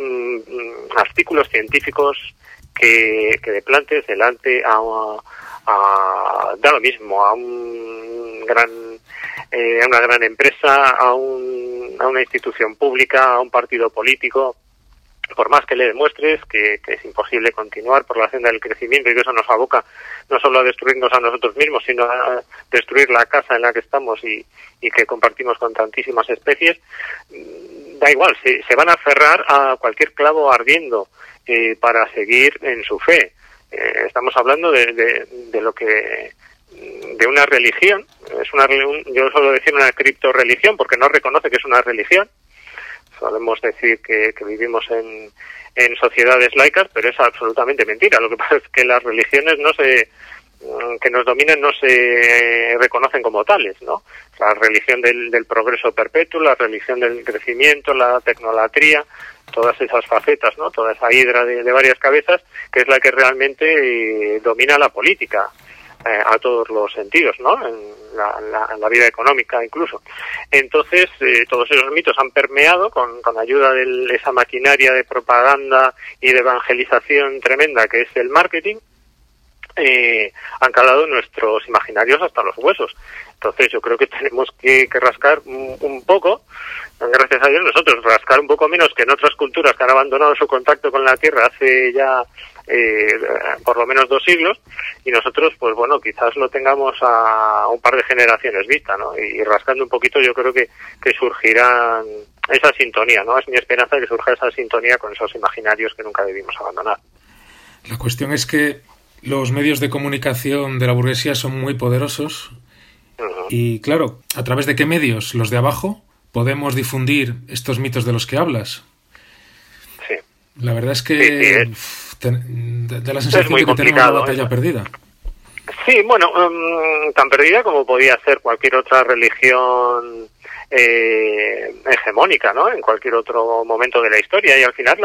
mm, artículos científicos que, que de plantes delante a, a, da lo mismo a un gran eh, a una gran empresa a, un, a una institución pública a un partido político por más que le demuestres que, es imposible continuar por la senda del crecimiento y que eso nos aboca no solo a destruirnos a nosotros mismos, sino a destruir la casa en la que estamos y, que compartimos con tantísimas especies, da igual, se, van a aferrar a cualquier clavo ardiendo eh, para seguir en su fe. Eh, estamos hablando de, de, lo que de una religión, es una yo suelo decir una criptorreligión porque no reconoce que es una religión, Podemos decir que, vivimos en, sociedades laicas, pero es absolutamente mentira. Lo que [laughs] pasa es que las religiones no se que nos dominan no se reconocen como tales, ¿no? La religión del, del progreso perpetuo, la religión del crecimiento, la tecnolatría, todas esas facetas, ¿no? Toda esa hidra de, de varias cabezas, que es la que realmente eh, domina la política. Eh, a todos los sentidos, ¿no? En la, vida económica incluso. Entonces, eh, todos esos mitos han permeado con, con ayuda de esa maquinaria de propaganda y de evangelización tremenda que es el marketing, eh, han calado nuestros imaginarios hasta los huesos. Entonces yo creo que tenemos que, rascar un, poco, gracias a Dios nosotros, rascar un poco menos que en otras culturas que han abandonado su contacto con la Tierra hace ya eh, por lo menos dos siglos y nosotros pues bueno quizás lo tengamos a un par de generaciones vista ¿no? y, rascando un poquito yo creo que, que surgirán esa sintonía, ¿no? Es mi esperanza que surja esa sintonía con esos imaginarios que nunca debimos abandonar. La cuestión es que los medios de comunicación de la burguesía son muy poderosos y claro, ¿a través de qué medios? Los de abajo podemos difundir estos mitos de los que hablas. Sí. La verdad es que da la sensación de que tenemos una batalla perdida. Sí, bueno, em, tan perdida como podía ser cualquier otra religión eh, hegemónica, ¿no? En cualquier otro momento de la historia. Y al final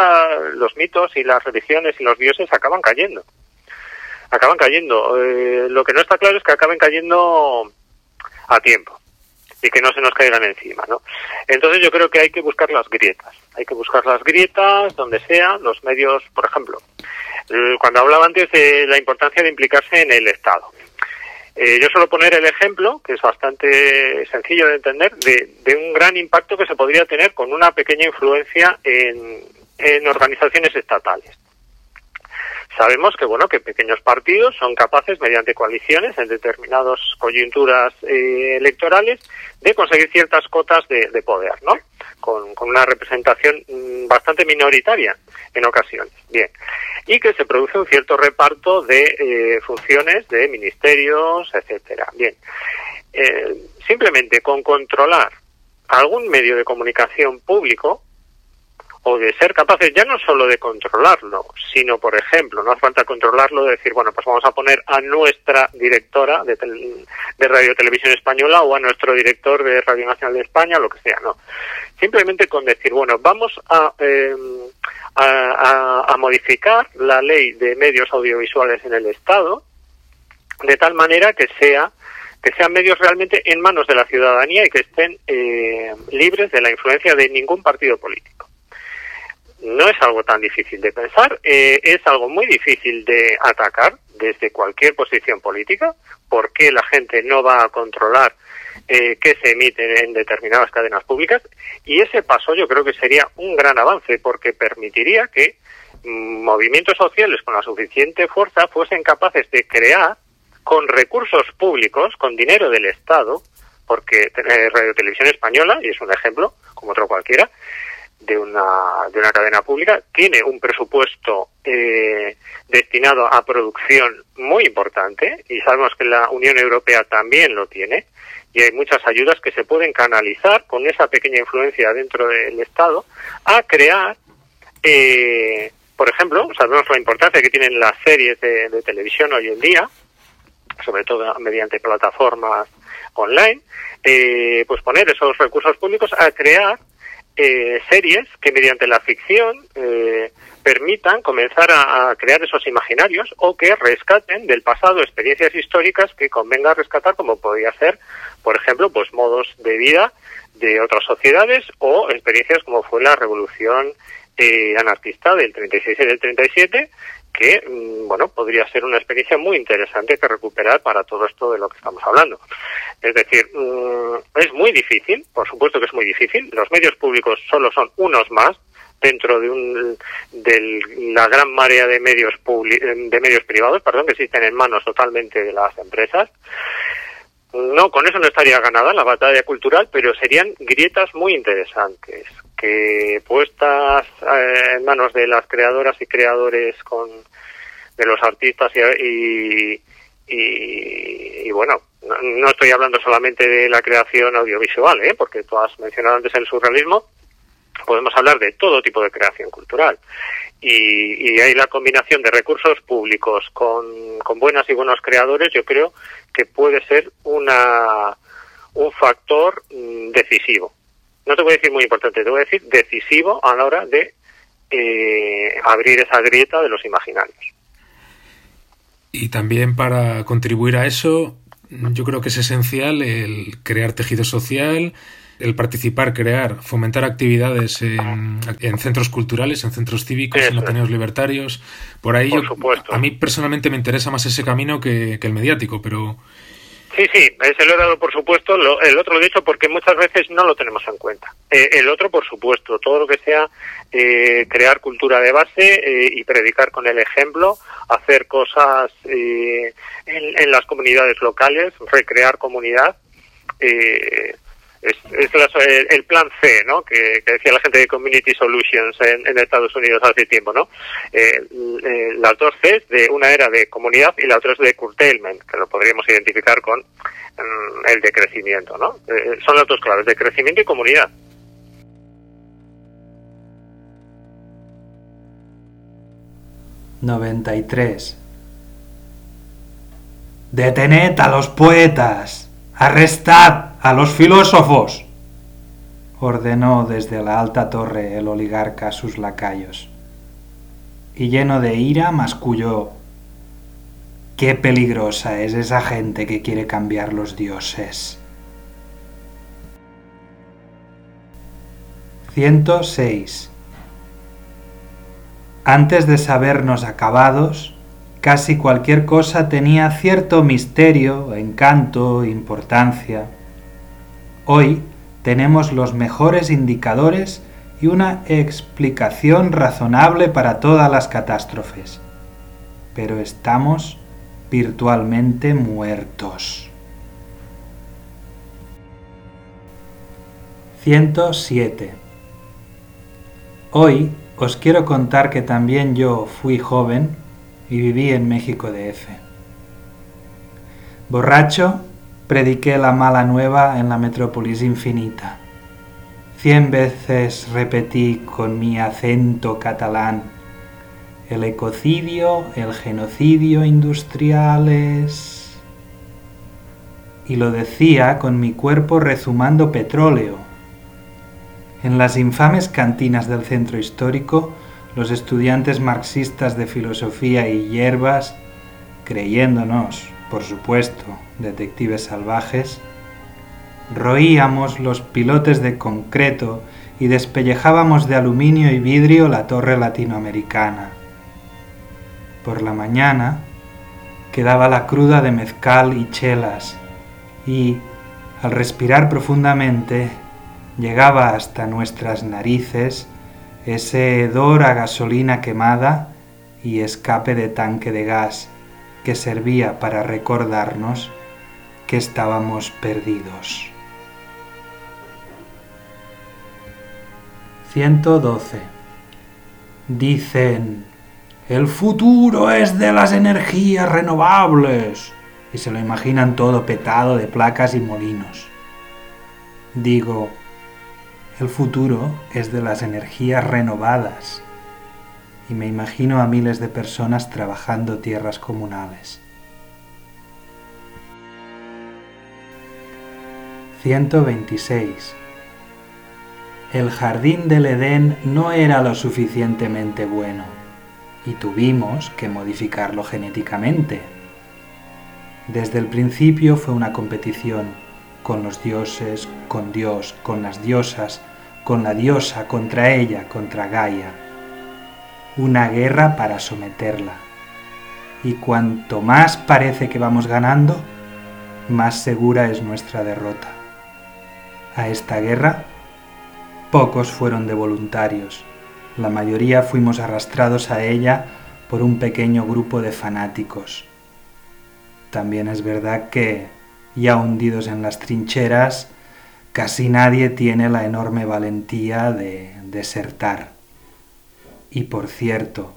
los mitos y las religiones y los dioses acaban cayendo. Acaban cayendo. Eh, lo que no está claro es que acaben cayendo a tiempo y que no se nos caigan encima, ¿no? Entonces yo creo que hay que buscar las grietas. Hay que buscar las grietas donde sea, los medios, por ejemplo. Cuando hablaba antes de la importancia de implicarse en el Estado. Eh, yo suelo poner el ejemplo, que es bastante sencillo de entender, de, un gran impacto que se podría tener con una pequeña influencia en, organizaciones estatales. Sabemos que bueno que pequeños partidos son capaces mediante coaliciones en determinadas coyunturas eh, electorales de conseguir ciertas cotas de, de poder, ¿no? Con, con, una representación mm, bastante minoritaria en ocasiones. Bien y que se produce un cierto reparto de eh, funciones de ministerios, etcétera. Bien, eh, simplemente con controlar algún medio de comunicación público o de ser capaces ya no solo de controlarlo, sino, por ejemplo, no hace falta controlarlo de decir, bueno, pues vamos a poner a nuestra directora de, de Radio Televisión Española o a nuestro director de Radio Nacional de España, lo que sea, no. Simplemente con decir, bueno, vamos a, eh, a, modificar la ley de medios audiovisuales en el Estado de tal manera que sea que sean medios realmente en manos de la ciudadanía y que estén eh, libres de la influencia de ningún partido político. No es algo tan difícil de pensar, eh, es algo muy difícil de atacar desde cualquier posición política, porque la gente no va a controlar eh, que se emiten en determinadas cadenas públicas y ese paso yo creo que sería un gran avance porque permitiría que mm, movimientos sociales con la suficiente fuerza fuesen capaces de crear con recursos públicos, con dinero del Estado, porque eh, Radio Televisión Española, y es un ejemplo, como otro cualquiera, de una, de una cadena pública, tiene un presupuesto eh, destinado a producción muy importante, y sabemos que la Unión Europea también lo tiene, y hay muchas ayudas que se pueden canalizar con esa pequeña influencia dentro del Estado a crear, eh, por ejemplo, sabemos la importancia que tienen las series de, televisión hoy en día, sobre todo mediante plataformas online, eh, pues poner esos recursos públicos a crear eh, series que mediante la ficción eh, permitan comenzar a, crear esos imaginarios o que rescaten del pasado experiencias históricas que convenga rescatar, como podría ser, por ejemplo, pues modos de vida de otras sociedades o experiencias como fue la revolución eh, anarquista del 36 y del 37, que, mm, bueno, podría ser una experiencia muy interesante que recuperar para todo esto de lo que estamos hablando. Es decir, mm, es muy difícil, por supuesto que es muy difícil, los medios públicos solo son unos más, dentro de, un, de la gran marea de medios de medios privados, perdón, que existen en manos totalmente de las empresas. No, con eso no estaría ganada la batalla cultural, pero serían grietas muy interesantes que puestas eh, en manos de las creadoras y creadores con de los artistas y, y, bueno, no, estoy hablando solamente de la creación audiovisual, ¿eh? porque tú has mencionado antes el surrealismo, podemos hablar de todo tipo de creación cultural. Y, y hay la combinación de recursos públicos con, con buenas y buenos creadores, yo creo que puede ser una, un factor mm, decisivo. No te voy a decir muy importante, te voy a decir decisivo a la hora de eh, abrir esa grieta de los imaginarios. Y también para contribuir a eso, yo creo que es esencial el crear tejido social, el participar, crear, fomentar actividades en, centros culturales, en centros cívicos, en ateneos libertarios. Por ahí, a mí personalmente me interesa más ese camino que, el mediático, pero... Sí, sí, ese lo he dado por supuesto, el otro lo he dicho porque muchas veces no lo tenemos en cuenta. Eh, el otro, por supuesto, todo lo que sea eh, crear cultura de base eh, y predicar con el ejemplo, hacer cosas en, en, las comunidades locales, recrear comunidad, es, el, plan C, ¿no? Que, decía la gente de Community Solutions en, Estados Unidos hace tiempo, ¿no? Eh, eh, las dos C de una era de comunidad y la otra es de curtailment, que lo podríamos identificar con mm, el de crecimiento, ¿no? Eh, son las dos claves, de crecimiento y comunidad. ...93... Detened a los poetas, arrestad a los filósofos, ordenó desde la alta torre el oligarca a sus lacayos. Y lleno de ira masculló, qué peligrosa es esa gente que quiere cambiar los dioses. 106. Antes de sabernos acabados, Casi cualquier cosa tenía cierto misterio, encanto, importancia. Hoy tenemos los mejores indicadores y una explicación razonable para todas las catástrofes. Pero estamos virtualmente muertos. 107. Hoy os quiero contar que también yo fui joven y viví en México DF. Borracho, prediqué la mala nueva en la metrópolis infinita. Cien veces repetí con mi acento catalán el ecocidio, el genocidio industriales. Y lo decía con mi cuerpo rezumando petróleo. En las infames cantinas del centro histórico los estudiantes marxistas de filosofía y hierbas, creyéndonos, por supuesto, detectives salvajes, roíamos los pilotes de concreto y despellejábamos de aluminio y vidrio la torre latinoamericana. Por la mañana quedaba la cruda de mezcal y chelas y, al respirar profundamente, llegaba hasta nuestras narices ese hedor a gasolina quemada y escape de tanque de gas que servía para recordarnos que estábamos perdidos. 112. Dicen, el futuro es de las energías renovables y se lo imaginan todo petado de placas y molinos. Digo, el futuro es de las energías renovadas y me imagino a miles de personas trabajando tierras comunales. 126. El jardín del Edén no era lo suficientemente bueno y tuvimos que modificarlo genéticamente. Desde el principio fue una competición con los dioses, con Dios, con las diosas, con la diosa, contra ella, contra Gaia. Una guerra para someterla. Y cuanto más parece que vamos ganando, más segura es nuestra derrota. A esta guerra, pocos fueron de voluntarios. La mayoría fuimos arrastrados a ella por un pequeño grupo de fanáticos. También es verdad que ya hundidos en las trincheras, casi nadie tiene la enorme valentía de desertar. Y por cierto,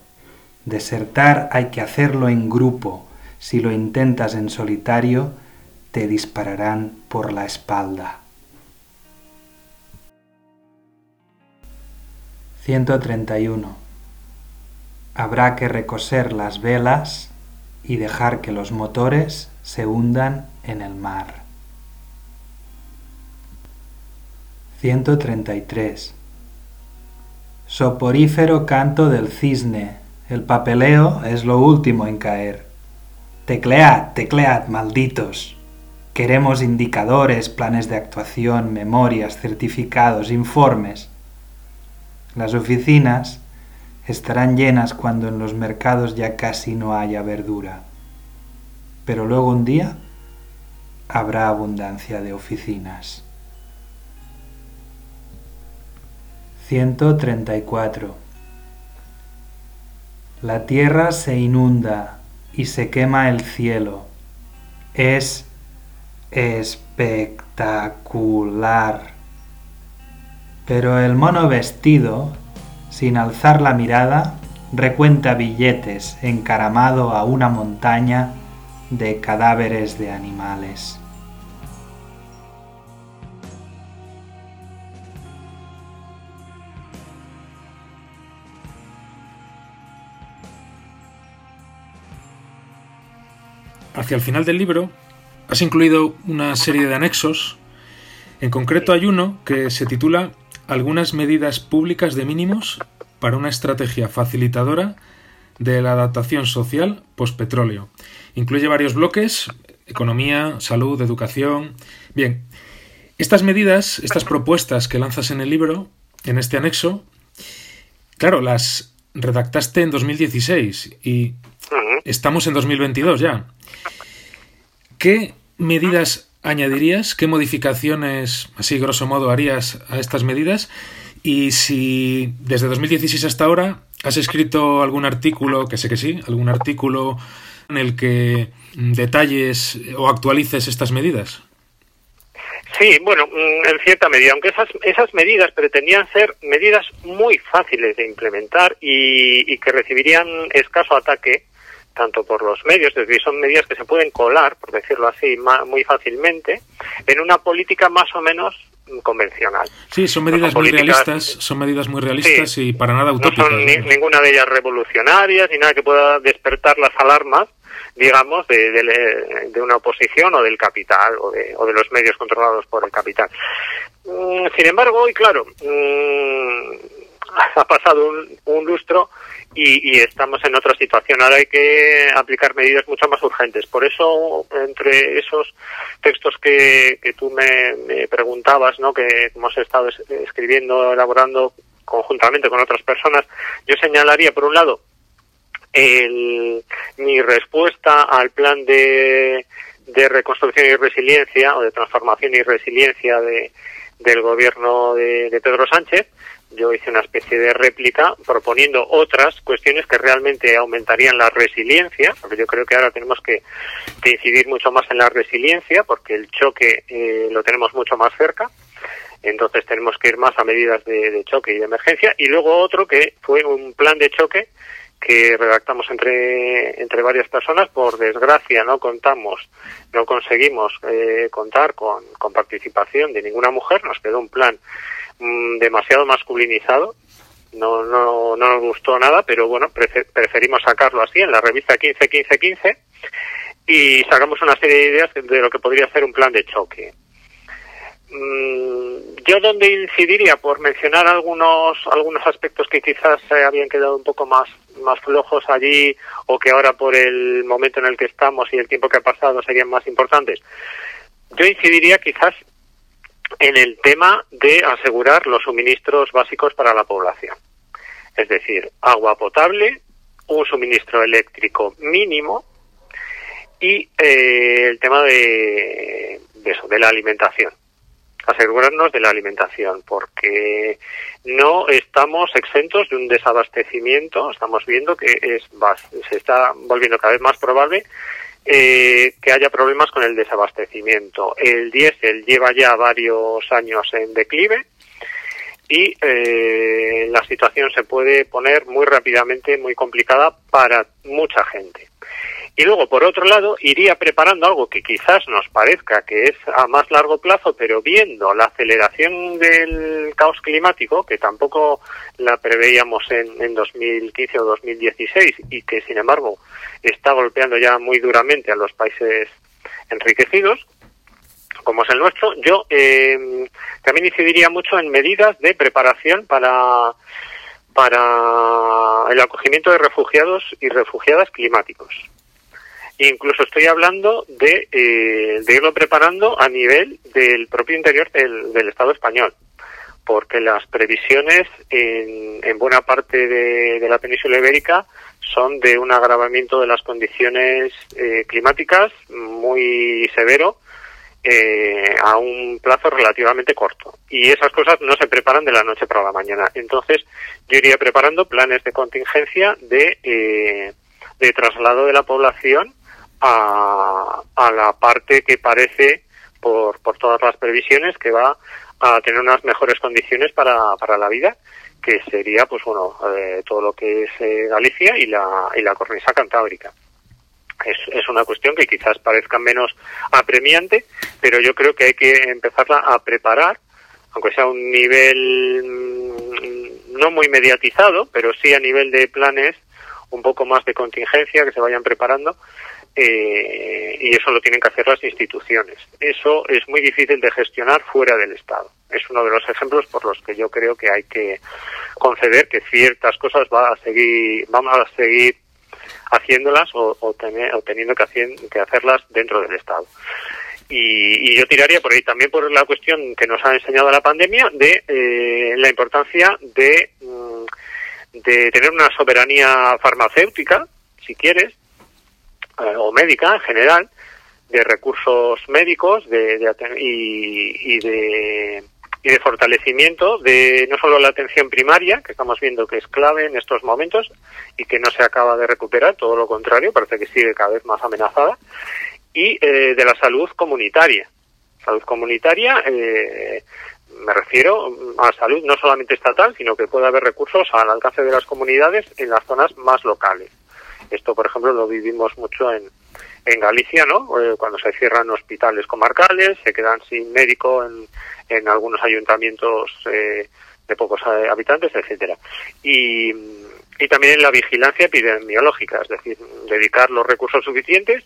desertar hay que hacerlo en grupo. Si lo intentas en solitario, te dispararán por la espalda. 131. Habrá que recoser las velas y dejar que los motores se hundan en el mar. 133. Soporífero canto del cisne. El papeleo es lo último en caer. Teclead, teclead, malditos. Queremos indicadores, planes de actuación, memorias, certificados, informes. Las oficinas estarán llenas cuando en los mercados ya casi no haya verdura. Pero luego un día habrá abundancia de oficinas. 134. La tierra se inunda y se quema el cielo. Es espectacular. Pero el mono vestido, sin alzar la mirada, recuenta billetes encaramado a una montaña de cadáveres de animales. Hacia el final del libro has incluido una serie de anexos. En concreto hay uno que se titula Algunas medidas públicas de mínimos para una estrategia facilitadora de la adaptación social postpetróleo. Incluye varios bloques, economía, salud, educación. Bien, estas medidas, estas propuestas que lanzas en el libro, en este anexo, claro, las redactaste en 2016 y estamos en 2022 ya. ¿Qué medidas añadirías? ¿Qué modificaciones, así grosso modo, harías a estas medidas? Y si desde 2016 hasta ahora has escrito algún artículo, que sé que sí, algún artículo en el que detalles o actualices estas medidas. Sí, bueno, mm, en cierta medida, aunque esas, esas medidas pretendían ser medidas muy fáciles de implementar y, y que recibirían escaso ataque, tanto por los medios, es decir, son medidas que se pueden colar, por decirlo así, muy fácilmente, en una política más o menos convencional. Sí, son medidas muy realistas, son medidas muy realistas y para nada utópicas. No son ninguna de ellas revolucionarias ni nada que pueda despertar las alarmas, digamos, de, de, una oposición o del capital o de, o de, los medios controlados por el capital. Mm, sin embargo, hoy, claro, mm, [laughs] ha pasado un, un lustro y, estamos en otra situación. Ahora hay que aplicar medidas mucho más urgentes. Por eso, entre esos textos que, que tú me, preguntabas, ¿no? que hemos estado escribiendo, elaborando conjuntamente con otras personas, yo señalaría, por un lado, el, mi respuesta al plan de, de reconstrucción y resiliencia o de transformación y resiliencia de, del gobierno de Pedro Sánchez, yo hice una especie de réplica proponiendo otras cuestiones que realmente aumentarían la resiliencia, porque yo creo que ahora tenemos que, incidir mucho más en la resiliencia, porque el choque eh, lo tenemos mucho más cerca, entonces tenemos que ir más a medidas de, choque y de emergencia, y luego otro que fue un plan de choque que redactamos entre, entre varias personas, por desgracia no contamos, no conseguimos eh, contar con, con participación de ninguna mujer, nos quedó un plan Mm, demasiado masculinizado. No, no, no nos gustó nada, pero bueno, preferimos sacarlo así en la revista 15-15-15 y sacamos una serie de ideas de lo que podría ser un plan de choque. Mm, yo donde incidiría por mencionar algunos algunos aspectos que quizás se habían quedado un poco más más flojos allí o que ahora por el momento en el que estamos y el tiempo que ha pasado serían más importantes. Yo incidiría quizás en el tema de asegurar los suministros básicos para la población. Es decir, agua potable, un suministro eléctrico mínimo y eh, el tema de, eso, de la alimentación. Asegurarnos de la alimentación, porque no estamos exentos de un desabastecimiento. Estamos viendo que es, se está volviendo cada vez más probable eh, que haya problemas con el desabastecimiento. El diésel lleva ya varios años en declive y eh, la situación se puede poner muy rápidamente muy complicada para mucha gente. Y luego, por otro lado, iría preparando algo que quizás nos parezca que es a más largo plazo, pero viendo la aceleración del caos climático, que tampoco la preveíamos en, en 2015 o 2016 y que, sin embargo, está golpeando ya muy duramente a los países enriquecidos, como es el nuestro, yo eh, también incidiría mucho en medidas de preparación para para el acogimiento de refugiados y refugiadas climáticos. Incluso estoy hablando de, eh, de irlo preparando a nivel del propio interior del, del Estado español, porque las previsiones en, en buena parte de, de, la península ibérica son de un agravamiento de las condiciones eh, climáticas muy severo eh, a un plazo relativamente corto. Y esas cosas no se preparan de la noche para la mañana. Entonces, yo iría preparando planes de contingencia de, de traslado de la población a, a la parte que parece por, por todas las previsiones que va a tener unas mejores condiciones para, para la vida que sería pues bueno eh, todo lo que es eh, Galicia y la y la cornisa cantábrica. Es, es una cuestión que quizás parezca menos apremiante pero yo creo que hay que empezarla a preparar aunque sea un nivel mm, no muy mediatizado pero sí a nivel de planes un poco más de contingencia que se vayan preparando eh, y eso lo tienen que hacer las instituciones. Eso es muy difícil de gestionar fuera del Estado. Es uno de los ejemplos por los que yo creo que hay que conceder que ciertas cosas va a seguir, vamos a seguir haciéndolas o, teniendo que, que, hacerlas dentro del Estado. Y, yo tiraría por ahí también por la cuestión que nos ha enseñado la pandemia de eh, la importancia de, mm, de tener una soberanía farmacéutica, si quieres, eh, o médica en general, de recursos médicos de, y, de, y de fortalecimiento de no solo la atención primaria, que estamos viendo que es clave en estos momentos y que no se acaba de recuperar, todo lo contrario, parece que sigue cada vez más amenazada, y eh, de la salud comunitaria. Salud comunitaria, eh, me refiero a salud no solamente estatal, sino que puede haber recursos al alcance de las comunidades en las zonas más locales. Esto, por ejemplo, lo vivimos mucho en, en Galicia, ¿no? Eh, cuando se cierran hospitales comarcales, se quedan sin médico en, en algunos ayuntamientos eh, de pocos eh, habitantes, etcétera. Y, y también en la vigilancia epidemiológica, es decir, dedicar los recursos suficientes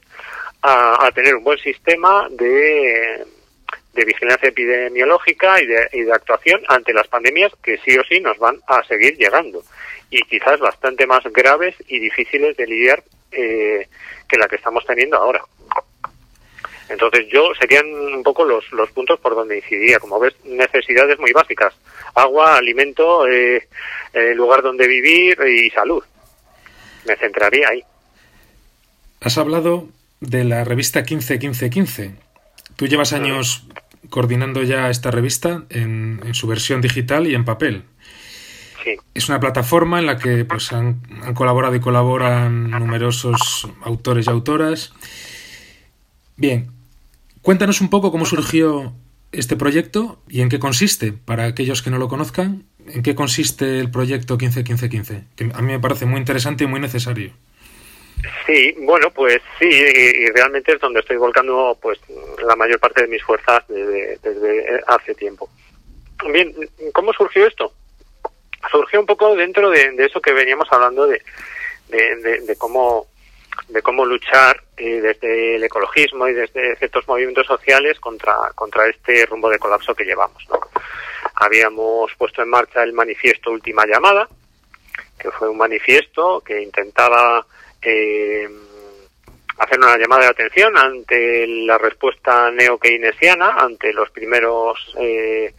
a, a tener un buen sistema de, de vigilancia epidemiológica y de, y de actuación ante las pandemias que sí o sí nos van a seguir llegando y quizás bastante más graves y difíciles de lidiar eh, que la que estamos teniendo ahora. Entonces yo serían un poco los, los puntos por donde incidiría. Como ves, necesidades muy básicas. Agua, alimento, eh, eh, lugar donde vivir y salud. Me centraría ahí. Has hablado de la revista 15-15-15. Tú llevas años coordinando ya esta revista en, en, su versión digital y en papel. Es una plataforma en la que pues, han, han, colaborado y colaboran numerosos autores y autoras. Bien, cuéntanos un poco cómo surgió este proyecto y en qué consiste, para aquellos que no lo conozcan, en qué consiste el proyecto 15-15-15, que a mí me parece muy interesante y muy necesario. Sí, bueno, pues sí, y, realmente es donde estoy volcando pues la mayor parte de mis fuerzas desde, desde hace tiempo. Bien, ¿cómo surgió esto? Surgió un poco dentro de, eso que veníamos hablando de, de, cómo de cómo luchar eh, desde el ecologismo y desde ciertos movimientos sociales contra este rumbo de colapso que llevamos habíamos puesto en marcha el manifiesto última llamada que fue un manifiesto que intentaba eh, hacer una llamada de atención ante la respuesta neo-keynesiana ante los primeros eh,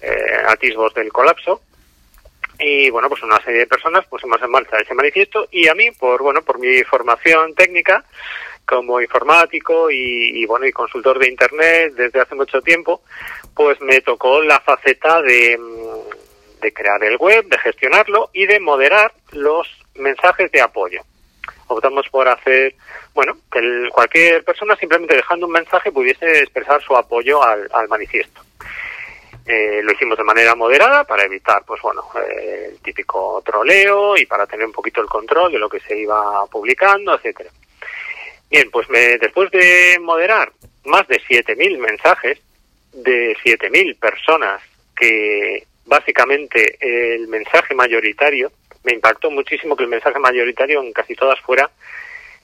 eh, atisbos del colapso y bueno pues una serie de personas pusimos en marcha ese manifiesto y a mí por bueno por mi formación técnica como informático y, y, bueno y consultor de internet desde hace mucho tiempo pues me tocó la faceta de, mm, de crear el web de gestionarlo y de moderar los mensajes de apoyo. Optamos por hacer bueno que el, cualquier persona simplemente dejando un mensaje pudiese expresar su apoyo al, al manifiesto eh, lo hicimos de manera moderada para evitar, pues bueno, eh, el típico troleo y para tener un poquito el control de lo que se iba publicando, etcétera. Bien, pues me, después de moderar más de 7.000 mensajes de 7.000 personas que básicamente el mensaje mayoritario, me impactó muchísimo que el mensaje mayoritario en casi todas fuera,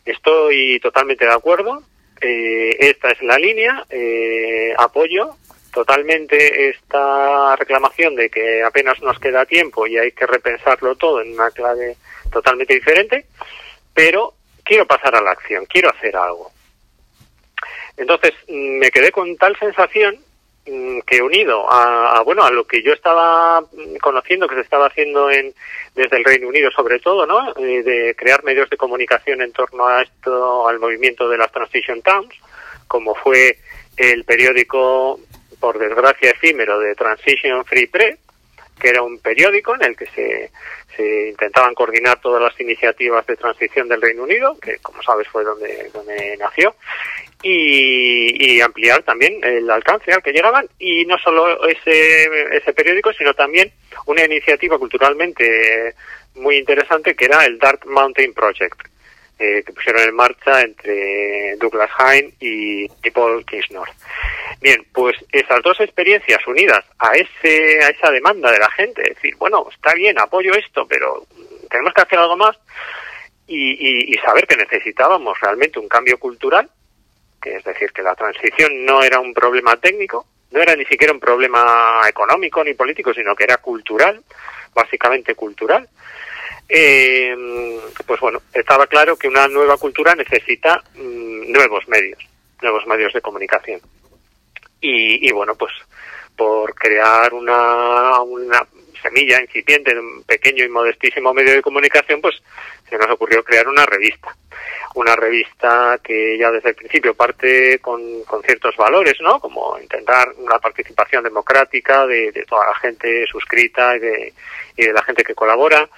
estoy totalmente de acuerdo, eh, esta es la línea, eh, apoyo totalmente esta reclamación de que apenas nos queda tiempo y hay que repensarlo todo en una clave totalmente diferente, pero quiero pasar a la acción, quiero hacer algo. Entonces mm, me quedé con tal sensación mm, que unido a, a, bueno a lo que yo estaba mm, conociendo que se estaba haciendo en desde el Reino Unido sobre todo no eh, de crear medios de comunicación en torno a esto al movimiento de las transition towns como fue el periódico por desgracia efímero de Transition Free Press, que era un periódico en el que se, intentaban coordinar todas las iniciativas de transición del Reino Unido, que como sabes fue donde, donde nació, y, ampliar también el alcance al que llegaban. Y no solo ese, ese periódico, sino también una iniciativa culturalmente muy interesante que era el Dark Mountain Project, eh, que pusieron en marcha entre Douglas Hine y, Paul Kingsnorth. Bien, pues esas dos experiencias unidas a, ese, a esa demanda de la gente, decir, bueno, está bien, apoyo esto, pero tenemos que hacer algo más, y, y saber que necesitábamos realmente un cambio cultural, que es decir, que la transición no era un problema técnico, no era ni siquiera un problema económico ni político, sino que era cultural, básicamente cultural. Eh, pues bueno, estaba claro que una nueva cultura necesita mm, nuevos medios, nuevos medios de comunicación. Y, y bueno, pues por crear una, semilla incipiente de un pequeño y modestísimo medio de comunicación, pues se nos ocurrió crear una revista. Una revista que ya desde el principio parte con, con ciertos valores, ¿no? Como intentar una participación democrática de, de toda la gente suscrita y de, y de la gente que colabora,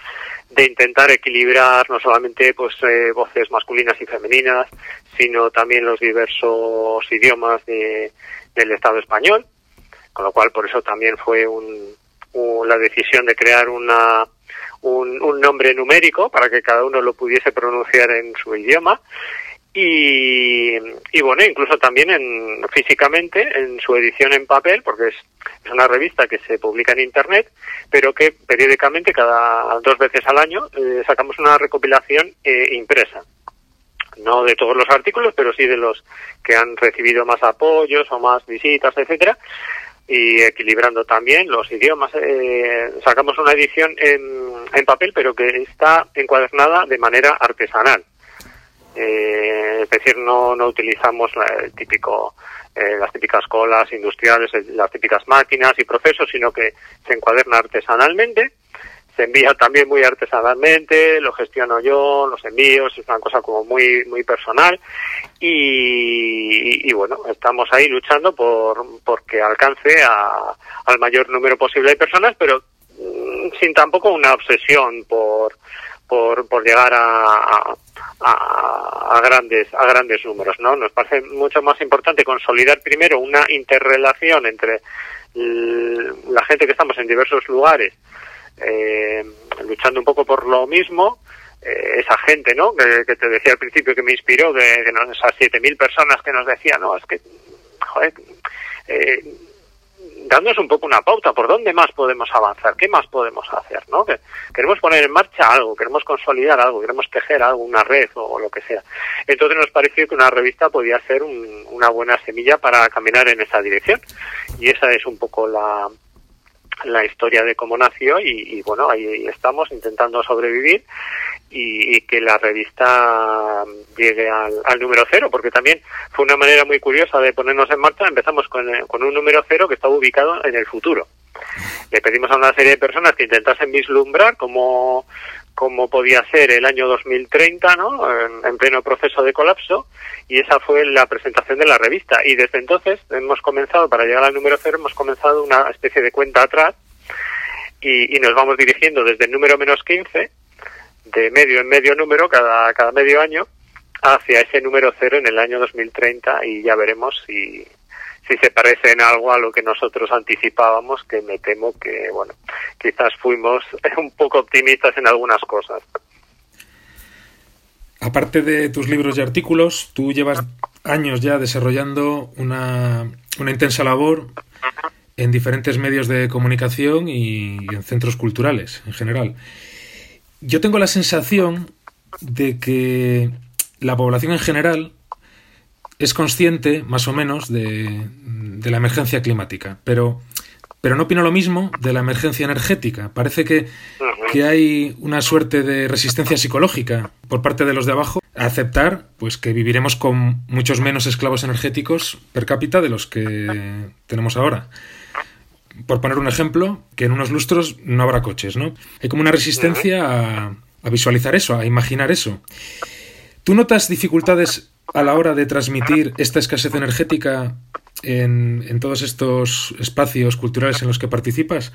de intentar equilibrar no solamente pues eh, voces masculinas y femeninas, sino también los diversos idiomas de, del Estado español, con lo cual por eso también fue un, la decisión de crear una, un, un, nombre numérico para que cada uno lo pudiese pronunciar en su idioma. Y, y bueno, incluso también en, físicamente en su edición en papel, porque es, es una revista que se publica en Internet, pero que periódicamente, cada dos veces al año, eh, sacamos una recopilación eh, impresa no de todos los artículos, pero sí de los que han recibido más apoyos o más visitas, etcétera, y equilibrando también los idiomas. Eh, sacamos una edición en, en, papel, pero que está encuadernada de manera artesanal. Eh, es decir, no, no utilizamos el típico, eh, las típicas colas industriales, las típicas máquinas y procesos, sino que se encuaderna artesanalmente se envía también muy artesanalmente, lo gestiono yo, los envíos, es una cosa como muy muy personal. Y, y bueno, estamos ahí luchando por, que alcance a, al mayor número posible de personas, pero mm, sin tampoco una obsesión por, por, por llegar a, a, a, grandes a grandes números, ¿no? Nos parece mucho más importante consolidar primero una interrelación entre la gente que estamos en diversos lugares eh, luchando un poco por lo mismo, eh, esa gente, ¿no? Que, te decía al principio que me inspiró, de, de esas 7.000 personas que nos decían, no, es que, joder, eh, dándonos un poco una pauta, ¿por dónde más podemos avanzar? ¿Qué más podemos hacer? ¿no? Que queremos poner en marcha algo, queremos consolidar algo, queremos tejer algo, una red o, lo que sea. Entonces nos pareció que una revista podía ser un, una buena semilla para caminar en esa dirección. Y esa es un poco la, la historia de cómo nació y, bueno, ahí estamos intentando sobrevivir y, que la revista llegue al, número cero, porque también fue una manera muy curiosa de ponernos en marcha. Empezamos con, con un número cero que estaba ubicado en el futuro. Le pedimos a una serie de personas que intentasen vislumbrar cómo, como podía ser el año 2030, ¿no? En, pleno proceso de colapso, y esa fue la presentación de la revista. Y desde entonces hemos comenzado, para llegar al número cero, hemos comenzado una especie de cuenta atrás y, y nos vamos dirigiendo desde el número menos 15, de medio en medio número, cada, cada medio año, hacia ese número cero en el año 2030 y ya veremos si, si se parece en algo a lo que nosotros anticipábamos, que me temo que, bueno, quizás fuimos [laughs] un poco optimistas en algunas cosas. Aparte de tus libros y artículos, tú llevas años ya desarrollando una, una intensa labor en diferentes medios de comunicación y en centros culturales en general. Yo tengo la sensación de que la población en general es consciente, más o menos, de, de, la emergencia climática, pero, pero no opina lo mismo de la emergencia energética. Parece que, que, hay una suerte de resistencia psicológica por parte de los de abajo a aceptar pues, que viviremos con muchos menos esclavos energéticos per cápita de los que tenemos ahora. Por poner un ejemplo, que en unos lustros no habrá coches, ¿no? Hay como una resistencia a, a visualizar eso, a imaginar eso. ¿Tú notas dificultades a la hora de transmitir esta escasez energética en, todos estos espacios culturales en los que participas?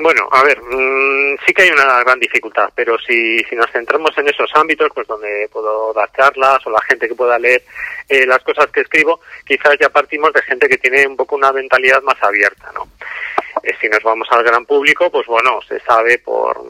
Bueno, a ver, mm, sí que hay una gran dificultad, pero si, si nos centramos en esos ámbitos, pues donde puedo dar charlas o la gente que pueda leer eh, las cosas que escribo, quizás ya partimos de gente que tiene un poco una mentalidad más abierta, ¿no? Eh, si nos vamos al gran público, pues bueno, se sabe por,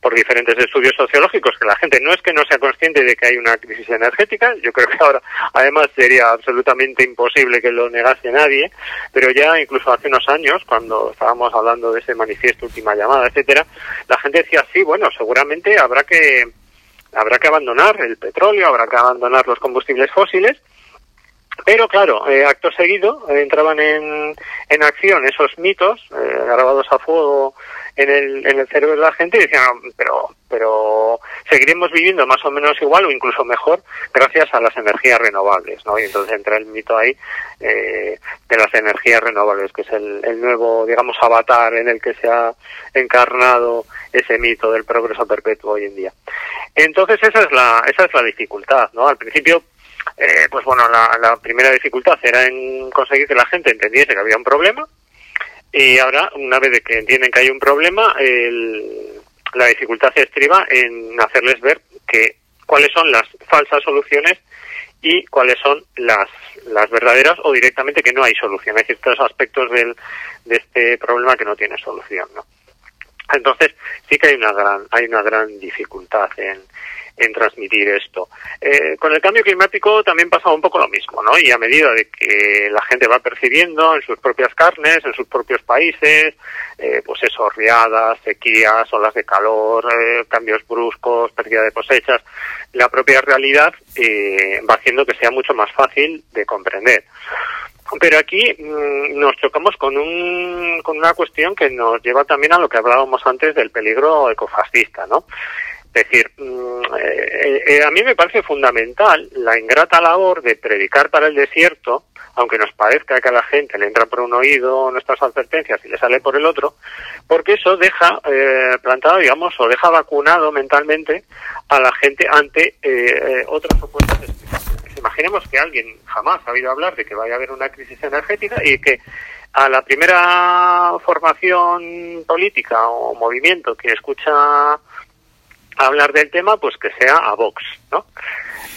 por diferentes estudios sociológicos que la gente no es que no sea consciente de que hay una crisis energética, yo creo que ahora además sería absolutamente imposible que lo negase nadie, pero ya incluso hace unos años, cuando estábamos hablando de ese manifiesto última llamada, etcétera, la gente decía sí, bueno, seguramente habrá que habrá que abandonar el petróleo, habrá que abandonar los combustibles fósiles, pero claro, eh, acto seguido eh, entraban en, en acción esos mitos eh, grabados a fuego en el, en el cerebro de la gente y decían, pero, pero seguiremos viviendo más o menos igual o incluso mejor gracias a las energías renovables, ¿no? Y entonces entra el mito ahí eh, de las energías renovables, que es el, el nuevo, digamos, avatar en el que se ha encarnado ese mito del progreso perpetuo hoy en día. Entonces esa es la, esa es la dificultad, ¿no? Al principio eh, pues bueno, la, la, primera dificultad era en conseguir que la gente entendiese que había un problema y ahora, una vez que entienden que hay un problema, la dificultad se estriba en hacerles ver que cuáles son las falsas soluciones y cuáles son las, las verdaderas o directamente que no hay solución. Hay ciertos aspectos del, de este problema que no tiene solución, ¿no? Entonces, sí que hay una gran, hay una gran dificultad en, en transmitir esto. Eh, con el cambio climático también pasa un poco lo mismo, ¿no? Y a medida de que la gente va percibiendo en sus propias carnes, en sus propios países, eh, pues eso, riadas, sequías, olas de calor, eh, cambios bruscos, pérdida de cosechas, la propia realidad eh, va haciendo que sea mucho más fácil de comprender. Pero aquí mmm, nos chocamos con, un, con una cuestión que nos lleva también a lo que hablábamos antes del peligro ecofascista, ¿no? Es decir, eh, eh, a mí me parece fundamental la ingrata labor de predicar para el desierto, aunque nos parezca que a la gente le entra por un oído nuestras advertencias y le sale por el otro, porque eso deja eh, plantado, digamos, o deja vacunado mentalmente a la gente ante eh, otras opuestas explicaciones. Imaginemos que alguien jamás ha oído hablar de que vaya a haber una crisis energética y que a la primera formación política o movimiento que escucha hablar del tema, pues que sea a Vox, ¿no?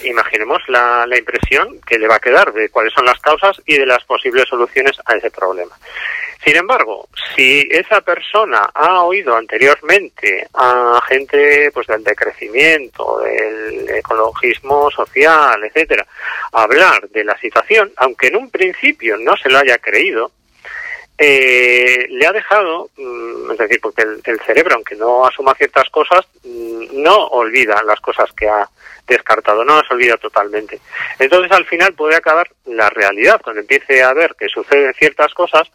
Imaginemos la, la, impresión que le va a quedar de cuáles son las causas y de las posibles soluciones a ese problema. Sin embargo, si esa persona ha oído anteriormente a gente pues del decrecimiento, del ecologismo social, etcétera, hablar de la situación, aunque en un principio no se lo haya creído, eh, le ha dejado, mm, es decir, porque el, cerebro, aunque no asuma ciertas cosas, mm, no olvida las cosas que ha descartado, no las olvida totalmente. Entonces, al final puede acabar la realidad, cuando empiece a ver que suceden ciertas cosas,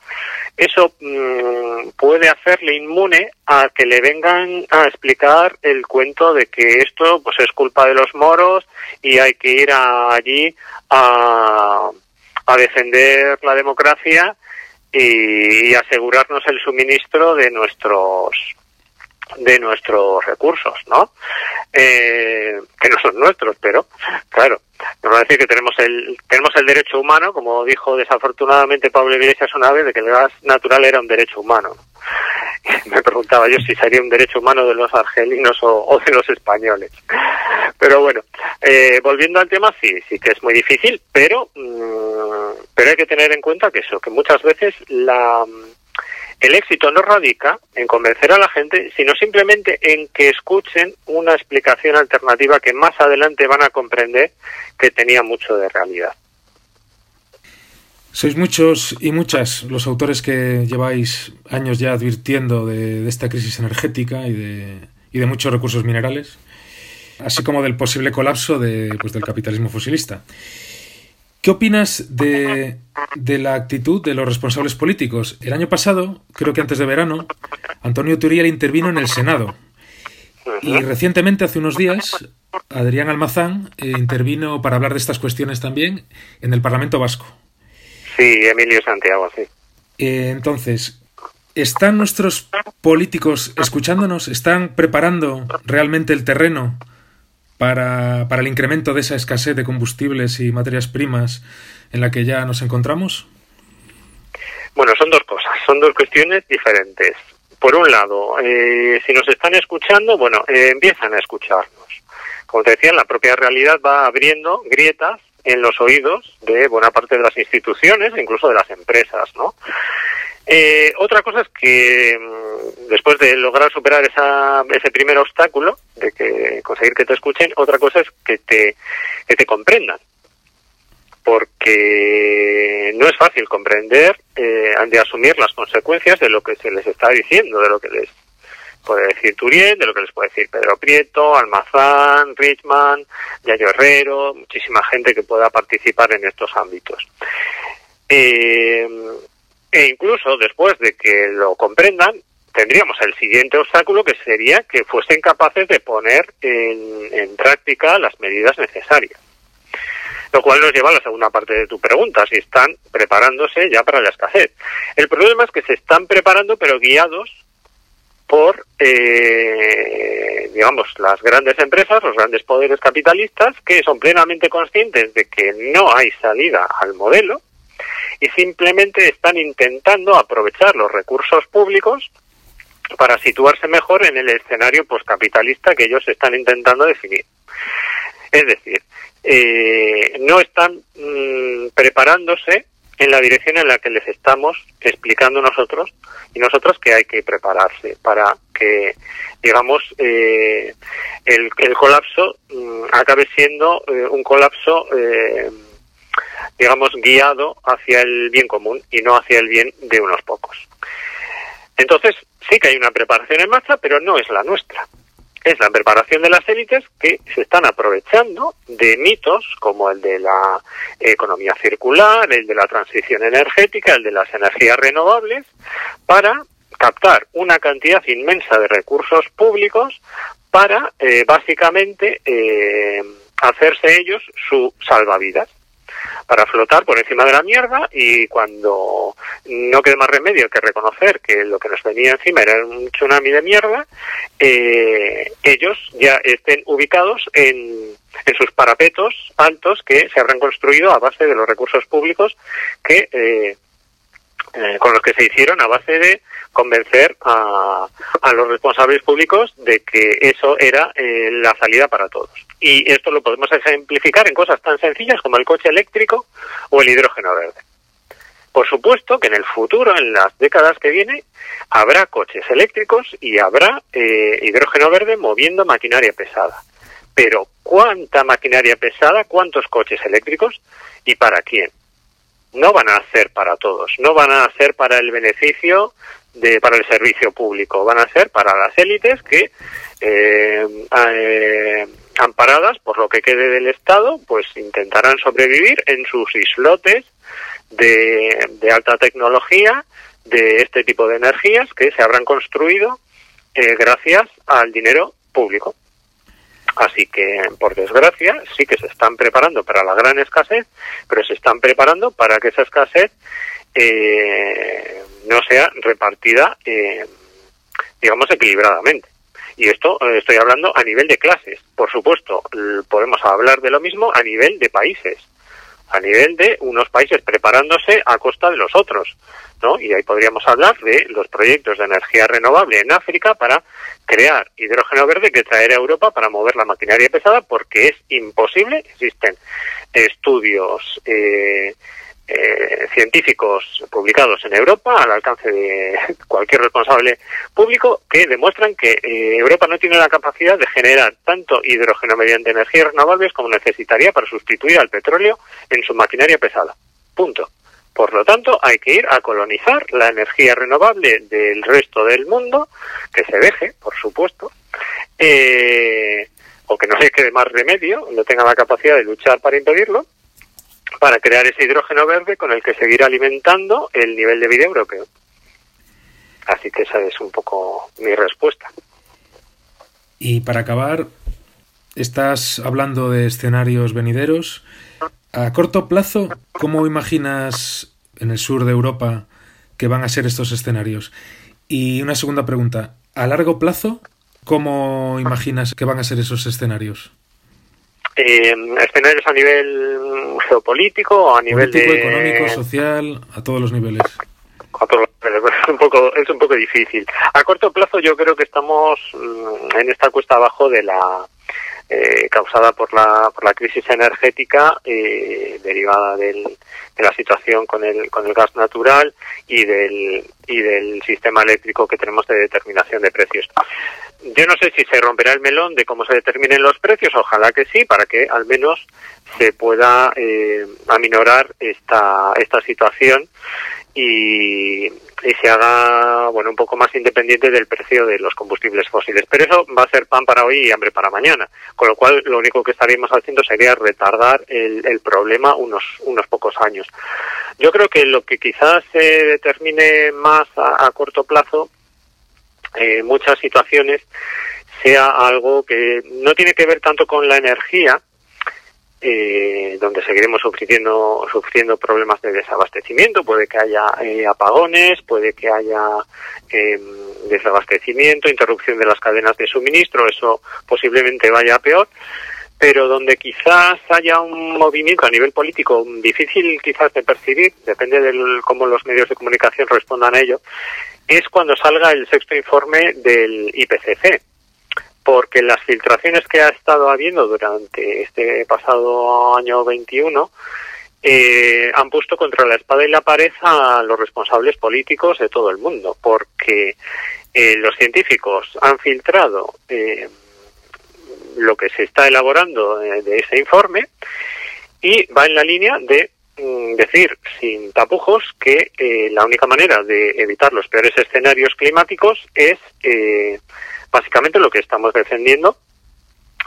eso mmm, puede hacerle inmune a que le vengan a explicar el cuento de que esto pues es culpa de los moros y hay que ir allí a, a defender la democracia y, asegurarnos el suministro de nuestros de nuestros recursos, ¿no? Eh, que no son nuestros, pero claro, nos va a decir que tenemos el tenemos el derecho humano, como dijo desafortunadamente Pablo Iglesias una vez, de que el gas natural era un derecho humano. [laughs] Me preguntaba yo si sería un derecho humano de los argelinos o, o de los españoles. Pero bueno, eh, volviendo al tema, sí, sí que es muy difícil, pero mmm, pero hay que tener en cuenta que eso, que muchas veces la el éxito no radica en convencer a la gente, sino simplemente en que escuchen una explicación alternativa que más adelante van a comprender que tenía mucho de realidad. Sois muchos y muchas los autores que lleváis años ya advirtiendo de, esta crisis energética y de, y de, muchos recursos minerales, así como del posible colapso de, pues, del capitalismo fosilista. ¿Qué opinas de, de, la actitud de los responsables políticos? El año pasado, creo que antes de verano, Antonio Turiel intervino en el Senado. Y recientemente, hace unos días, Adrián Almazán eh, intervino para hablar de estas cuestiones también en el Parlamento Vasco. Sí, Emilio Santiago, sí. Eh, entonces, ¿están nuestros políticos escuchándonos? ¿Están preparando realmente el terreno para, para el incremento de esa escasez de combustibles y materias primas en la que ya nos encontramos? Bueno, son dos cosas, son dos cuestiones diferentes. por un lado, eh, si nos están escuchando, bueno, eh, empiezan a escucharnos. Como te decía, la propia realidad va abriendo grietas en los oídos de buena parte de las instituciones, incluso de las empresas, ¿no? Eh, otra cosa es que mm, después de lograr superar esa, ese primer obstáculo, de que conseguir que te escuchen, otra cosa es que te, comprendan porque no es fácil comprender, eh, han de asumir las consecuencias de lo que se les está diciendo, de lo que les puede decir Turien, de lo que les puede decir Pedro Prieto, Almazán, Richman, Yayo Herrero, muchísima gente que pueda participar en estos ámbitos. Eh, e incluso después de que lo comprendan, tendríamos el siguiente obstáculo que sería que fuesen capaces de poner en práctica las medidas necesarias. Lo cual nos lleva a la segunda parte de tu pregunta, si están preparándose ya para la escasez. El problema es que se están preparando pero guiados por, eh, digamos, las grandes empresas, los grandes poderes capitalistas, que son plenamente conscientes de que no hay salida al modelo y simplemente están intentando aprovechar los recursos públicos para situarse mejor en el escenario postcapitalista que ellos están intentando definir. Es decir, eh, no están mm, preparándose en la dirección en la que les estamos explicando nosotros y nosotros que hay que prepararse para que, digamos, eh, el, colapso mm, acabe siendo eh, un colapso, digamos, guiado hacia el bien común y no hacia el bien de unos pocos. Entonces, sí que hay una preparación en marcha, pero no es la nuestra es la preparación de las élites que se están aprovechando de mitos como el de la economía circular, el de la transición energética, el de las energías renovables, para captar una cantidad inmensa de recursos públicos para eh, básicamente eh, hacerse ellos su salvavidas para flotar por encima de la mierda y cuando no quede más remedio que reconocer que lo que nos venía encima era un tsunami de mierda, eh, ellos ya estén ubicados en, en sus parapetos altos que se habrán construido a base de los recursos públicos que eh, eh, con los que se hicieron a base de convencer a, a los responsables públicos de que eso era eh, la salida para todos. Y esto lo podemos ejemplificar en cosas tan sencillas como el coche eléctrico o el hidrógeno verde. Por supuesto que en el futuro, en las décadas que vienen, habrá coches eléctricos y habrá eh, hidrógeno verde moviendo maquinaria pesada. Pero ¿cuánta maquinaria pesada? ¿Cuántos coches eléctricos? ¿Y para quién? no van a ser para todos, no van a ser para el beneficio de para el servicio público, van a ser para las élites que eh, eh, amparadas por lo que quede del Estado, pues intentarán sobrevivir en sus islotes de, de alta tecnología de este tipo de energías que se habrán construido eh, gracias al dinero público. Así que, por desgracia, sí que se están preparando para la gran escasez, pero se están preparando para que esa escasez eh, no sea repartida, eh, digamos, equilibradamente. Y esto eh, estoy hablando a nivel de clases. Por supuesto, podemos hablar de lo mismo a nivel de países a nivel de unos países preparándose a costa de los otros, ¿no? Y ahí podríamos hablar de los proyectos de energía renovable en África para crear hidrógeno verde que traer a Europa para mover la maquinaria pesada porque es imposible, existen estudios eh, eh, científicos publicados en Europa, al alcance de cualquier responsable público, que demuestran que eh, Europa no tiene la capacidad de generar tanto hidrógeno mediante energías renovables como necesitaría para sustituir al petróleo en su maquinaria pesada. Punto. Por lo tanto, hay que ir a colonizar la energía renovable del resto del mundo, que se deje, por supuesto, eh, o que no le quede más remedio, no tenga la capacidad de luchar para impedirlo, para crear ese hidrógeno verde con el que seguir alimentando el nivel de vida europeo. Así que esa es un poco mi respuesta. Y para acabar, estás hablando de escenarios venideros. A corto plazo, ¿cómo imaginas en el sur de Europa que van a ser estos escenarios? Y una segunda pregunta, a largo plazo, ¿cómo imaginas que van a ser esos escenarios? Eh, escenarios a nivel geopolítico o a nivel Político, económico, social, a todos los niveles. A todos los niveles. [laughs] un poco es un poco difícil. A corto plazo yo creo que estamos mm, en esta cuesta abajo de la eh, causada por la, por la crisis energética eh, derivada del, de la situación con el, con el gas natural y del, y del sistema eléctrico que tenemos de determinación de precios. Yo no sé si se romperá el melón de cómo se determinen los precios, ojalá que sí, para que al menos se pueda eh, aminorar esta, esta situación y, y se haga bueno un poco más independiente del precio de los combustibles fósiles. Pero eso va a ser pan para hoy y hambre para mañana. Con lo cual lo único que estaríamos haciendo sería retardar el, el problema unos, unos pocos años. Yo creo que lo que quizás se determine más a, a corto plazo en eh, muchas situaciones sea algo que no tiene que ver tanto con la energía, eh, donde seguiremos sufriendo, sufriendo problemas de desabastecimiento, puede que haya eh, apagones, puede que haya eh, desabastecimiento, interrupción de las cadenas de suministro, eso posiblemente vaya a peor, pero donde quizás haya un movimiento a nivel político difícil quizás de percibir, depende de cómo los medios de comunicación respondan a ello, es cuando salga el sexto informe del IPCC porque las filtraciones que ha estado habiendo durante este pasado año 21 eh, han puesto contra la espada y la pared a los responsables políticos de todo el mundo, porque eh, los científicos han filtrado eh, lo que se está elaborando de, de ese informe y va en la línea de decir sin tapujos que eh, la única manera de evitar los peores escenarios climáticos es eh, básicamente lo que estamos defendiendo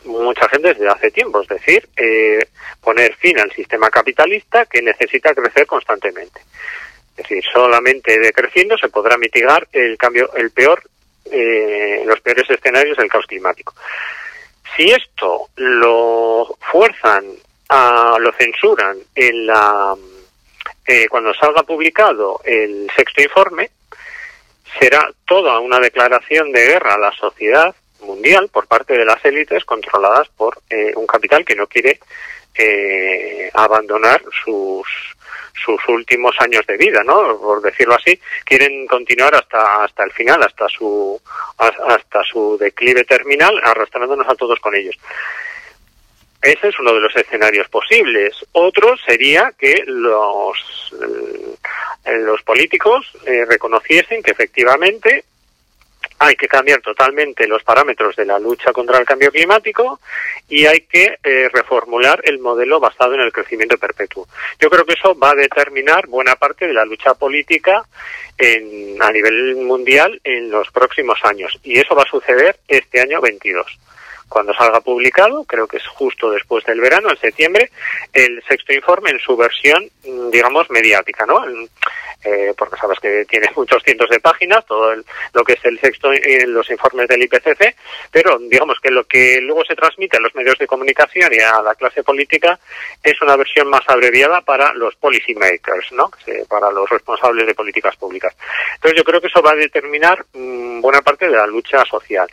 mucha gente desde hace tiempo, es decir, eh, poner fin al sistema capitalista que necesita crecer constantemente. Es decir, solamente decreciendo se podrá mitigar el cambio, el peor, eh, los peores escenarios del caos climático. Si esto lo fuerzan, a, lo censuran en la, eh, cuando salga publicado el sexto informe, será toda una declaración de guerra a la sociedad mundial por parte de las élites controladas por eh, un capital que no quiere eh, abandonar sus sus últimos años de vida, ¿no? Por decirlo así, quieren continuar hasta hasta el final, hasta su hasta su declive terminal, arrastrándonos a todos con ellos. Ese es uno de los escenarios posibles. Otro sería que los, eh, los políticos eh, reconociesen que efectivamente hay que cambiar totalmente los parámetros de la lucha contra el cambio climático y hay que eh, reformular el modelo basado en el crecimiento perpetuo. Yo creo que eso va a determinar buena parte de la lucha política en, a nivel mundial en los próximos años y eso va a suceder este año 22 cuando salga publicado, creo que es justo después del verano, en septiembre, el sexto informe en su versión, mm, digamos, mediática, ¿no? Eh, porque sabes que tiene [laughs] muchos cientos de páginas, todo el, lo que es el sexto, eh, los informes del IPCC, pero digamos que lo que luego se transmite a los medios de comunicación y a la clase política es una versión más abreviada para los policy makers, ¿no? Para los responsables de políticas públicas. Entonces yo creo que eso va a determinar mmm, buena parte de la lucha social.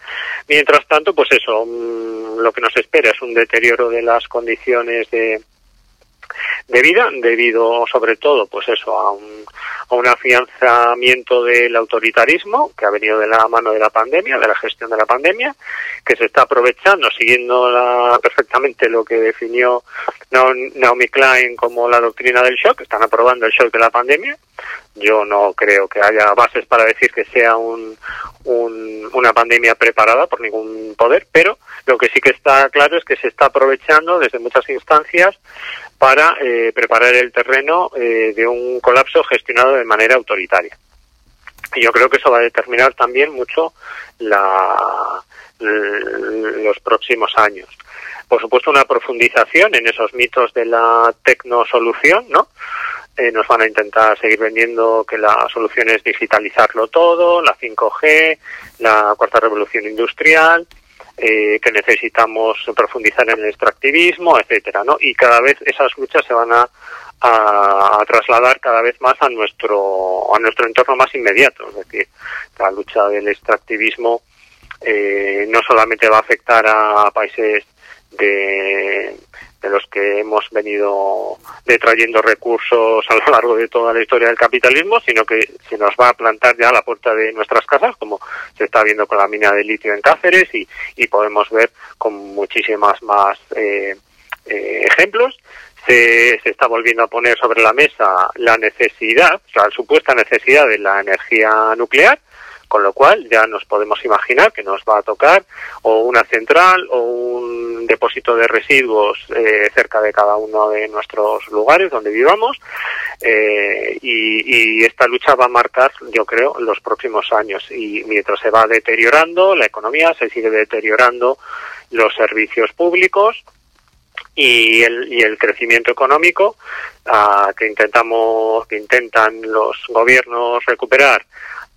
Mientras tanto, pues eso, mmm, lo que nos espera es un deterioro de las condiciones de, de vida debido sobre todo pues eso a un, afianzamiento del autoritarismo que ha venido de la mano de la pandemia, de la gestión de la pandemia, que se está aprovechando siguiendo la, perfectamente lo que definió Naomi Klein como la doctrina del shock, están aprobando el shock de la pandemia. Yo no creo que haya bases para decir que sea un, un, una pandemia preparada por ningún poder, pero lo que sí que está claro es que se está aprovechando desde muchas instancias para eh, preparar el terreno eh, de un colapso gestionado de manera autoritaria. Y yo creo que eso va a determinar también mucho la, los próximos años. Por supuesto, una profundización en esos mitos de la tecnosolución, ¿no? Eh, nos van a intentar seguir vendiendo que la solución es digitalizarlo todo, la 5G, la cuarta revolución industrial, eh, que necesitamos profundizar en el extractivismo, etcétera, ¿no? Y cada vez esas luchas se van a, a, trasladar cada vez más a nuestro a nuestro entorno más inmediato, es decir, la lucha del extractivismo eh, no solamente va a afectar a países de de los que hemos venido detrayendo recursos a lo largo de toda la historia del capitalismo, sino que se nos va a plantar ya a la puerta de nuestras casas, como se está viendo con la mina de litio en Cáceres y, y podemos ver con muchísimas más eh, eh, ejemplos. Se, se, está volviendo a poner sobre la mesa la necesidad, la supuesta necesidad de la energía nuclear, con lo cual ya nos podemos imaginar que nos va a tocar o una central o un depósito de residuos eh, cerca de cada uno de nuestros lugares donde vivamos eh, y, y, esta lucha va a marcar, yo creo, los próximos años. Y mientras se va deteriorando la economía, se sigue deteriorando los servicios públicos, y el, y el crecimiento económico uh, que intentamos que intentan los gobiernos recuperar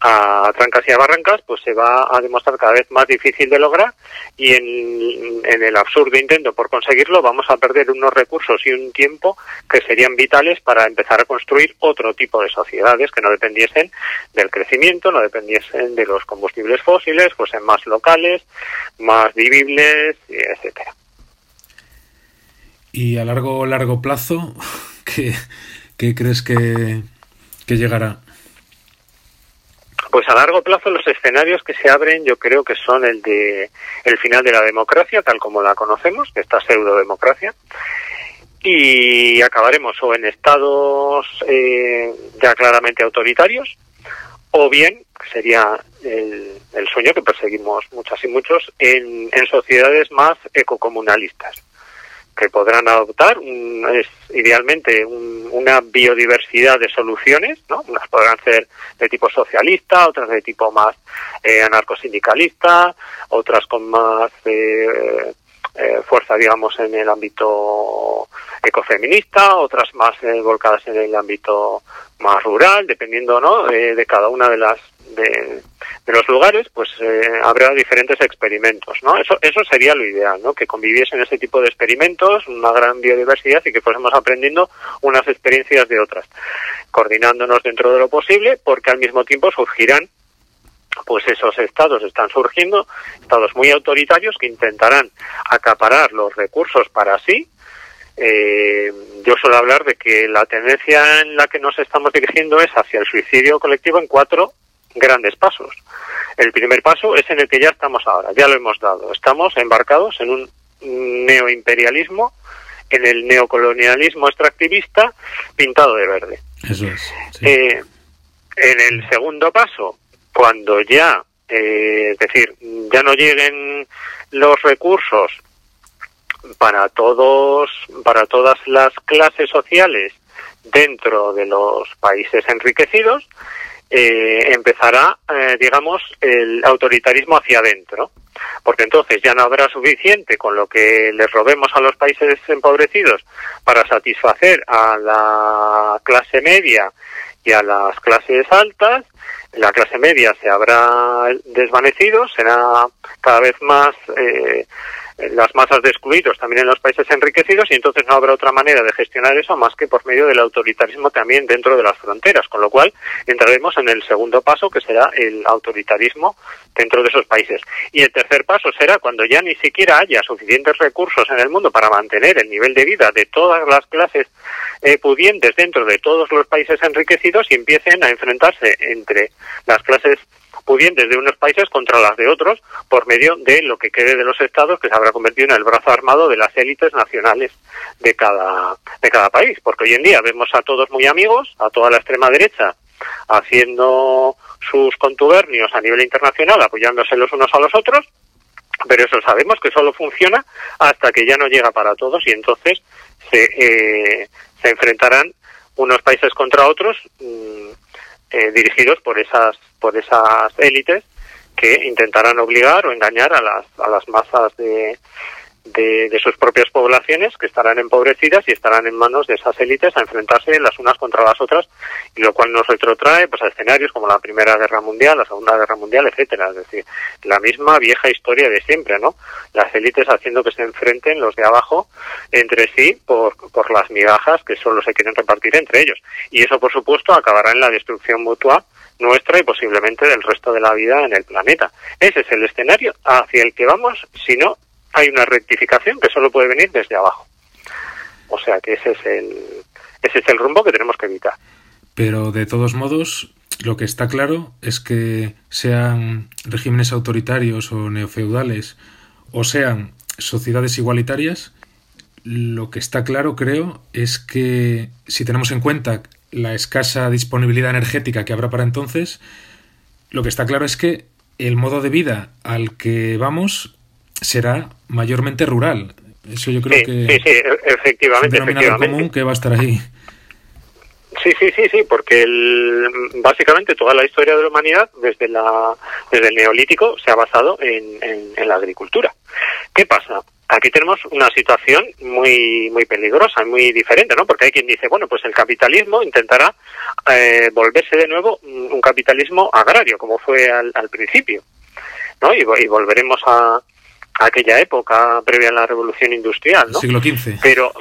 a trancas y a barrancas, pues se va a demostrar cada vez más difícil de lograr y en, en, el absurdo intento por conseguirlo vamos a perder unos recursos y un tiempo que serían vitales para empezar a construir otro tipo de sociedades que no dependiesen del crecimiento, no dependiesen de los combustibles fósiles, fuesen más locales, más vivibles, etcétera. Y a largo largo plazo, [laughs] ¿qué, crees que, que llegará? Pues a largo plazo los escenarios que se abren yo creo que son el de el final de la democracia tal como la conocemos, esta pseudo democracia, y acabaremos o en estados eh, ya claramente autoritarios o bien sería el, el, sueño que perseguimos muchas y muchos en, en sociedades más ecocomunalistas que podrán adoptar un, es idealmente un, una biodiversidad de soluciones, ¿no? Unas podrán ser de tipo socialista, otras de tipo más eh, anarcosindicalista, otras con más eh, eh, fuerza, digamos, en el ámbito ecofeminista, otras más eh, volcadas en el ámbito más rural, dependiendo, ¿no? De cada una de las de, los lugares, pues eh, habrá diferentes experimentos, ¿no? Eso, eso sería lo ideal, ¿no? Que conviviesen ese tipo de experimentos, una gran biodiversidad y que fuésemos aprendiendo unas experiencias de otras, coordinándonos dentro de lo posible, porque al mismo tiempo surgirán pues esos estados están surgiendo, estados muy autoritarios que intentarán acaparar los recursos para sí. Eh, yo suelo hablar de que la tendencia en la que nos estamos dirigiendo es hacia el suicidio colectivo en cuatro grandes pasos. El primer paso es en el que ya estamos ahora, ya lo hemos dado. Estamos embarcados en un neoimperialismo, en el neocolonialismo extractivista pintado de verde. Eso es. Sí. Eh, en el segundo paso, cuando ya, eh, es decir, ya no lleguen los recursos para todos, para todas las clases sociales dentro de los países enriquecidos, eh, empezará, eh, digamos, el autoritarismo hacia adentro. Porque entonces ya no habrá suficiente con lo que les robemos a los países empobrecidos para satisfacer a la clase media y a las clases altas. La clase media se habrá desvanecido, será cada vez más eh, las masas de excluidos también en los países enriquecidos y entonces no habrá otra manera de gestionar eso más que por medio del autoritarismo también dentro de las fronteras, con lo cual entraremos en el segundo paso que será el autoritarismo dentro de esos países. Y el tercer paso será cuando ya ni siquiera haya suficientes recursos en el mundo para mantener el nivel de vida de todas las clases eh, pudientes dentro de todos los países enriquecidos y empiecen a enfrentarse entre las clases pudientes de unos países contra las de otros por medio de lo que quede de los estados que se habrá convertido en el brazo armado de las élites nacionales de cada de cada país. Porque hoy en día vemos a todos muy amigos a toda la extrema derecha haciendo sus contubernios a nivel internacional apoyándose los unos a los otros pero eso sabemos que solo funciona hasta que ya no llega para todos y entonces se, eh, se enfrentarán unos países contra otros mmm, eh, dirigidos por esas por esas élites que intentarán obligar o engañar a las a las masas de, de, de, sus propias poblaciones que estarán empobrecidas y estarán en manos de esas élites a enfrentarse las unas contra las otras y lo cual nos retrotrae pues a escenarios como la Primera Guerra Mundial, la Segunda Guerra Mundial, etcétera, es decir, la misma vieja historia de siempre, ¿no? Las élites haciendo que se enfrenten los de abajo entre sí por, por las migajas que solo se quieren repartir entre ellos y eso por supuesto acabará en la destrucción mutua nuestra y posiblemente del resto de la vida en el planeta. Ese es el escenario hacia el que vamos si no hay una rectificación que solo puede venir desde abajo. O sea que ese es el, ese es el rumbo que tenemos que evitar. Pero de todos modos, lo que está claro es que sean regímenes autoritarios o neofeudales o sean sociedades igualitarias, lo que está claro, creo, es que si tenemos en cuenta la escasa disponibilidad energética que habrá para entonces, lo que está claro es que el modo de vida al que vamos será mayormente rural. Eso yo creo que sí, sí, efectivamente, es un efectivamente. común que va a estar ahí. Sí, sí, sí, sí, porque el, básicamente toda la historia de la humanidad desde la desde el neolítico se ha basado en, en, la agricultura. ¿Qué pasa? Aquí tenemos una situación muy muy peligrosa, muy diferente, ¿no? Porque hay quien dice, bueno, pues el capitalismo intentará eh, volverse de nuevo un capitalismo agrario, como fue al, al principio, ¿no? Y, y volveremos a, aquella época previa a la revolución industrial, ¿no? Siglo XV. Pero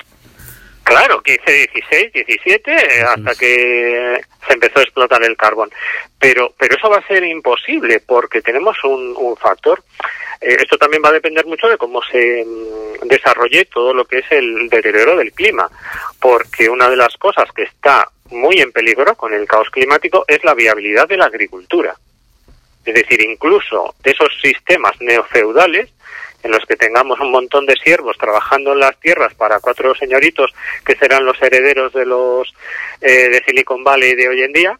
Claro, 15, 16, 17, hasta que se empezó a explotar el carbón. Pero, pero eso va a ser imposible porque tenemos un, un factor. Eh, esto también va a depender mucho de cómo se mm, desarrolle todo lo que es el deterioro del clima. Porque una de las cosas que está muy en peligro con el caos climático es la viabilidad de la agricultura. Es decir, incluso esos sistemas neofeudales en los que tengamos un montón de siervos trabajando en las tierras para cuatro señoritos que serán los herederos de los eh, de Silicon Valley de hoy en día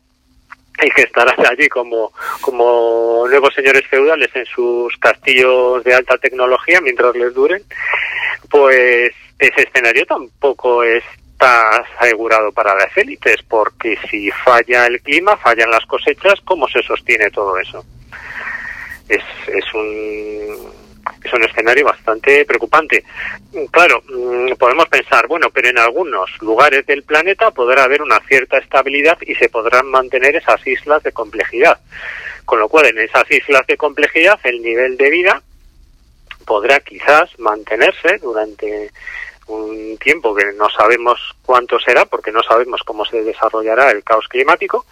y que estarán [laughs] allí como, como nuevos señores feudales en sus castillos de alta tecnología mientras les duren, pues ese escenario tampoco está asegurado para las élites, porque si falla el clima, fallan las cosechas, ¿cómo se sostiene todo eso? Es, es un es un escenario bastante preocupante. Claro, mm, podemos pensar, bueno, pero en algunos lugares del planeta podrá haber una cierta estabilidad y se podrán mantener esas islas de complejidad. Con lo cual, en esas islas de complejidad, el nivel de vida podrá quizás mantenerse durante un tiempo que no sabemos cuánto será, porque no sabemos cómo se desarrollará el caos climático,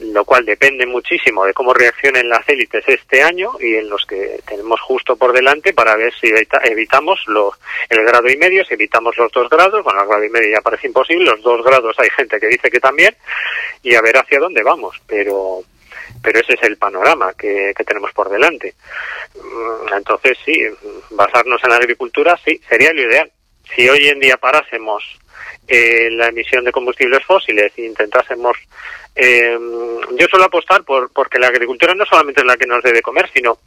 lo cual depende muchísimo de cómo reaccionen las élites este año y en los que tenemos justo por delante para ver si evitamos los, el grado y medio, si evitamos los dos grados, bueno, el grado y medio ya parece imposible, los dos grados hay gente que dice que también, y a ver hacia dónde vamos, pero pero ese es el panorama que, que tenemos por delante. Mm, entonces, sí, basarnos en la agricultura, sí, sería lo ideal. Si hoy en día parásemos eh, la emisión de combustibles fósiles e intentásemos eh, yo suelo apostar por porque la agricultura no solamente es la que nos debe comer, sino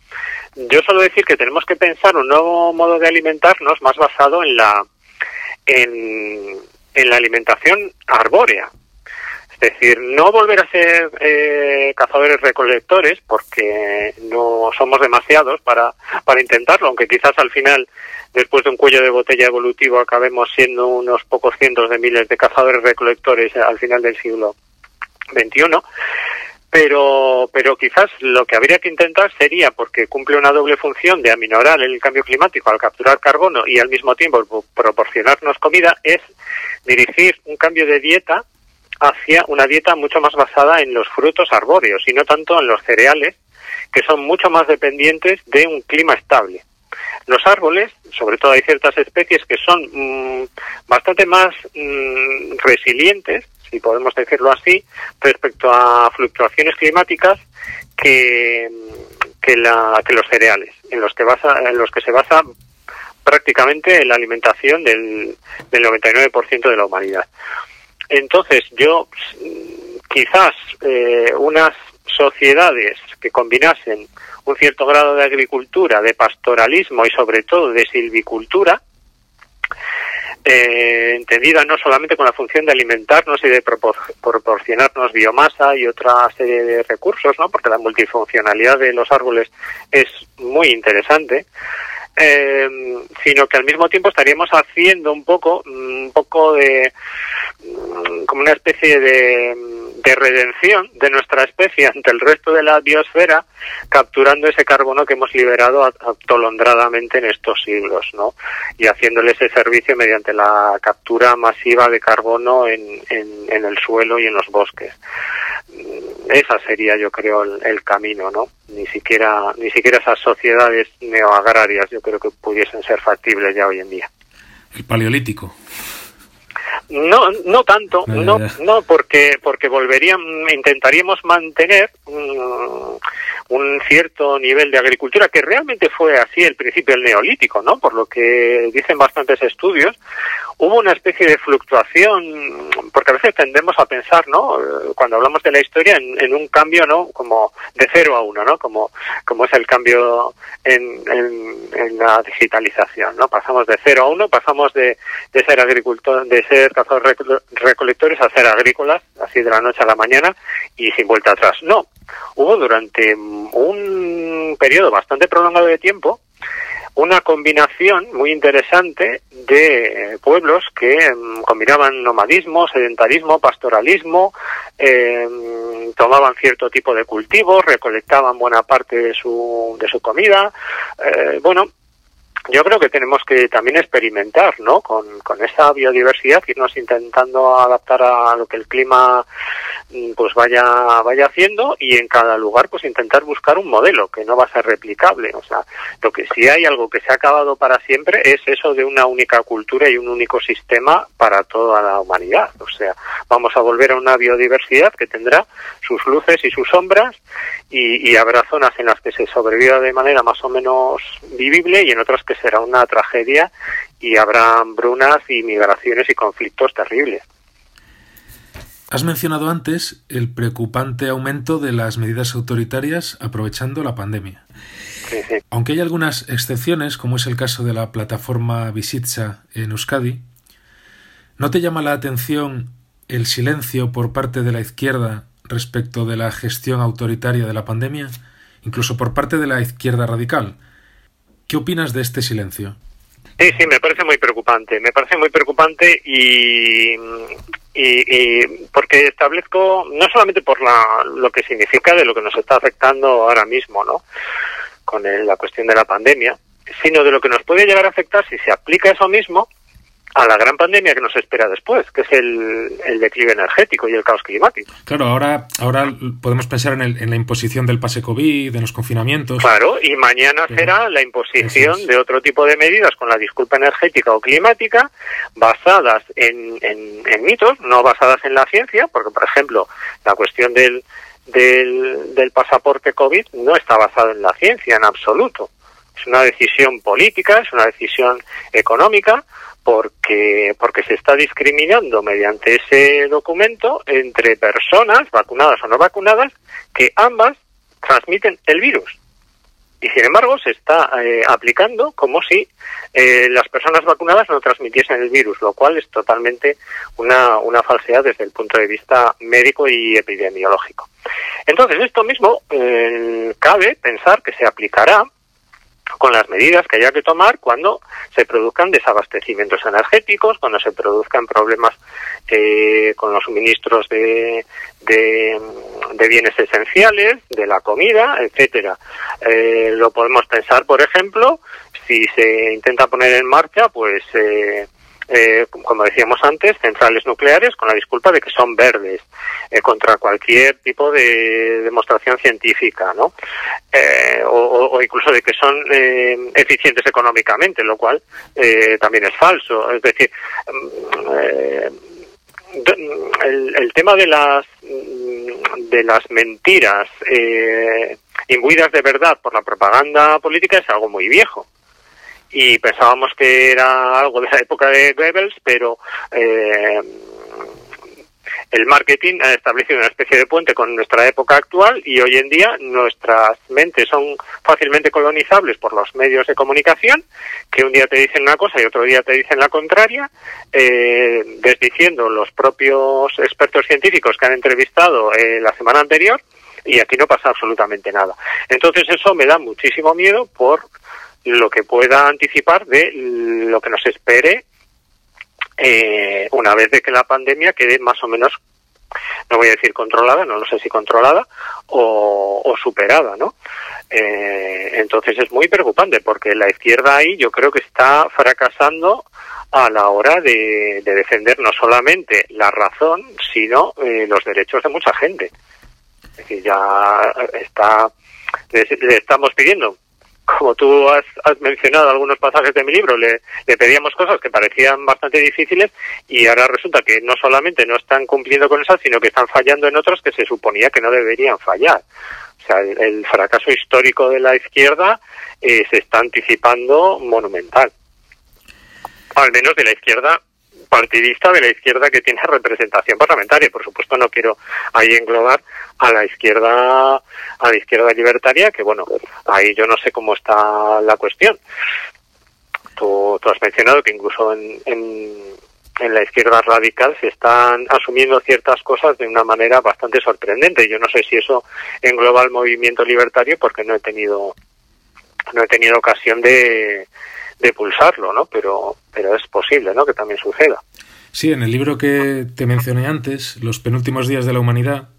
yo suelo decir que tenemos que pensar un nuevo modo de alimentarnos más basado en la en, en la alimentación arbórea. Es decir, no volver a ser eh, cazadores recolectores porque no somos demasiados para, para intentarlo, aunque quizás al final, después de un cuello de botella evolutivo, acabemos siendo unos pocos cientos de miles de cazadores recolectores al final del siglo 21 pero pero quizás lo que habría que intentar sería porque cumple una doble función de aminorar el cambio climático al capturar carbono y al mismo tiempo proporcionarnos comida es dirigir un cambio de dieta hacia una dieta mucho más basada en los frutos arbóreos y no tanto en los cereales que son mucho más dependientes de un clima estable. Los árboles, sobre todo hay ciertas especies que son mm, bastante más mm, resilientes si podemos decirlo así, respecto a fluctuaciones climáticas que, que, la, que los cereales, en los que, basa, en los que se basa prácticamente la alimentación del, del 99% de la humanidad. Entonces, yo quizás eh, unas sociedades que combinasen un cierto grado de agricultura, de pastoralismo y sobre todo de silvicultura, eh, entendida no solamente con la función de alimentarnos y de proporcionarnos biomasa y otra serie de recursos, ¿no? porque la multifuncionalidad de los árboles es muy interesante, eh, sino que al mismo tiempo estaríamos haciendo un poco, un poco de, mm, como una especie de de redención de nuestra especie ante el resto de la biosfera, capturando ese carbono que hemos liberado atolondradamente en estos siglos, ¿no? Y haciéndole ese servicio mediante la captura masiva de carbono en, en, el suelo y en los bosques. Esa sería, yo creo, el, el, camino, ¿no? Ni siquiera, ni siquiera esas sociedades neoagrarias, yo creo que pudiesen ser factibles ya hoy en día. El paleolítico. No, no tanto, no, no, porque porque volverían, intentaríamos mantener un, un, cierto nivel de agricultura que realmente fue así el principio del neolítico, ¿no? Por lo que dicen bastantes estudios, hubo una especie de fluctuación, porque a veces tendemos a pensar, ¿no? Cuando hablamos de la historia en, un cambio, ¿no? Como de cero a uno, ¿no? Como como es el cambio en, en, la digitalización, ¿no? Pasamos de cero a uno, pasamos de, de ser agricultor, de ser cazadores recolectores a ser agrícolas, así de la noche a la mañana y sin vuelta atrás. No, hubo durante un periodo bastante prolongado de tiempo una combinación muy interesante de pueblos que mm, combinaban nomadismo, sedentarismo, pastoralismo, eh, tomaban cierto tipo de cultivos, recolectaban buena parte de su, de su comida. Eh, bueno, yo creo que tenemos que también experimentar, ¿no? Con, con esa biodiversidad, irnos intentando adaptar a lo que el clima mm, pues vaya vaya haciendo y en cada lugar pues intentar buscar un modelo que no va a ser replicable, o sea, lo que sí hay algo que se ha acabado para siempre es eso de una única cultura y un único sistema para toda la humanidad, o sea, vamos a volver a una biodiversidad que tendrá sus luces y sus sombras y, y habrá zonas en las que se sobreviva de manera más o menos vivible y en otras que será una tragedia y habrá hambrunas y migraciones y conflictos terribles. Has mencionado antes el preocupante aumento de las medidas autoritarias aprovechando la pandemia. Aunque hay algunas excepciones, como es el caso de la plataforma Visitza en Euskadi, ¿no te llama la atención el silencio por parte de la izquierda respecto de la gestión autoritaria de la pandemia, incluso por parte de la izquierda radical? ¿Qué opinas de este silencio? Sí, sí, me parece muy preocupante. Me parece muy preocupante y, y, porque establezco, no solamente por la, lo que significa de lo que nos está afectando ahora mismo, ¿no? Con la cuestión de la pandemia, sino de lo que nos puede llegar a afectar si se aplica eso mismo a la gran pandemia que nos espera después, que es el, declive energético y el caos climático. Claro, ahora, ahora podemos pensar en, el, en la imposición del pase COVID, en los confinamientos. Claro, y mañana será la imposición de otro tipo de medidas con la disculpa energética o climática basadas en, en, mitos, no basadas en la ciencia, porque, por ejemplo, la cuestión del, del, del pasaporte COVID no está basada en la ciencia en absoluto. Es una decisión política, es una decisión económica, porque, porque se está discriminando mediante ese documento entre personas vacunadas o no vacunadas que ambas transmiten el virus. Y sin embargo se está eh, aplicando como si eh, las personas vacunadas no transmitiesen el virus, lo cual es totalmente una, una falsedad desde el punto de vista médico y epidemiológico. Entonces, esto mismo eh, cabe pensar que se aplicará con las medidas que haya que tomar cuando se produzcan desabastecimientos energéticos, cuando se produzcan problemas eh, con los suministros de, de, bienes esenciales, de la comida, etcétera. Eh, lo podemos pensar, por ejemplo, si se intenta poner en marcha, pues eh, eh, como decíamos antes, centrales nucleares con la disculpa de que son verdes eh, contra cualquier tipo de demostración científica, ¿no? Eh, o, incluso de que son eh, eficientes económicamente, lo cual también es falso. Es decir, mm, el, el, tema de las de las mentiras imbuidas de verdad por la propaganda política es algo muy viejo y pensábamos que era algo de la época de Goebbels, pero eh, el marketing ha establecido una especie de puente con nuestra época actual y hoy en día nuestras mentes son fácilmente colonizables por los medios de comunicación que un día te dicen una cosa y otro día te dicen la contraria, eh, desdiciendo los propios expertos científicos que han entrevistado eh, la semana anterior y aquí no pasa absolutamente nada. Entonces eso me da muchísimo miedo por lo que pueda anticipar de lo que nos espere eh, una vez de que la pandemia quede más o menos no voy a decir controlada, no lo sé si controlada o, superada, ¿no? Eh, entonces es muy preocupante porque la izquierda ahí yo creo que está fracasando a la hora de, defender no solamente la razón, sino eh, los derechos de mucha gente. Es decir, ya está, le estamos pidiendo como tú has, mencionado algunos pasajes de mi libro, le, le, pedíamos cosas que parecían bastante difíciles y ahora resulta que no solamente no están cumpliendo con esas, sino que están fallando en otras que se suponía que no deberían fallar. O sea, el, fracaso histórico de la izquierda eh, se está anticipando monumental. Al menos de la izquierda partidista de la izquierda que tiene representación parlamentaria. Por supuesto, no quiero ahí englobar a la izquierda, a la izquierda libertaria, que bueno, ahí yo no sé cómo está la cuestión. Tú, has mencionado que incluso en, en, la izquierda radical se están asumiendo ciertas cosas de una manera bastante sorprendente. Yo no sé si eso engloba al movimiento libertario porque no he tenido no he tenido ocasión de, de pulsarlo, ¿no? Pero, pero es posible, ¿no? Que también suceda. Sí, en el libro que te mencioné antes, Los penúltimos días de la humanidad,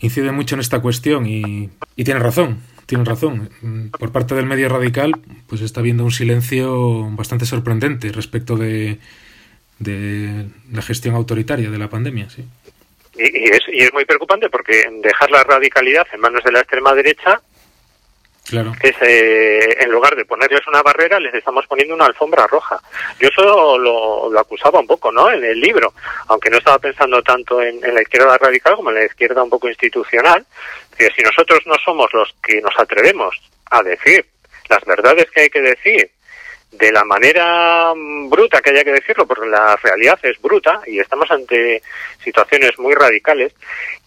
incide mucho en esta cuestión y, y tiene razón, tiene razón. Por parte del medio radical, pues está habiendo un silencio bastante sorprendente respecto de, de la gestión autoritaria de la pandemia, sí. Y, y, es, y es muy preocupante porque dejar la radicalidad en manos de la extrema derecha Claro. Es, eh, en lugar de ponerles una barrera, les estamos poniendo una alfombra roja. Yo eso lo, acusaba un poco, ¿no? En el libro, aunque no estaba pensando tanto en, la izquierda radical como en la izquierda un poco institucional, que si nosotros no somos los que nos atrevemos a decir las verdades que hay que decir de la manera bruta que haya que decirlo, porque la realidad es bruta y estamos ante situaciones muy radicales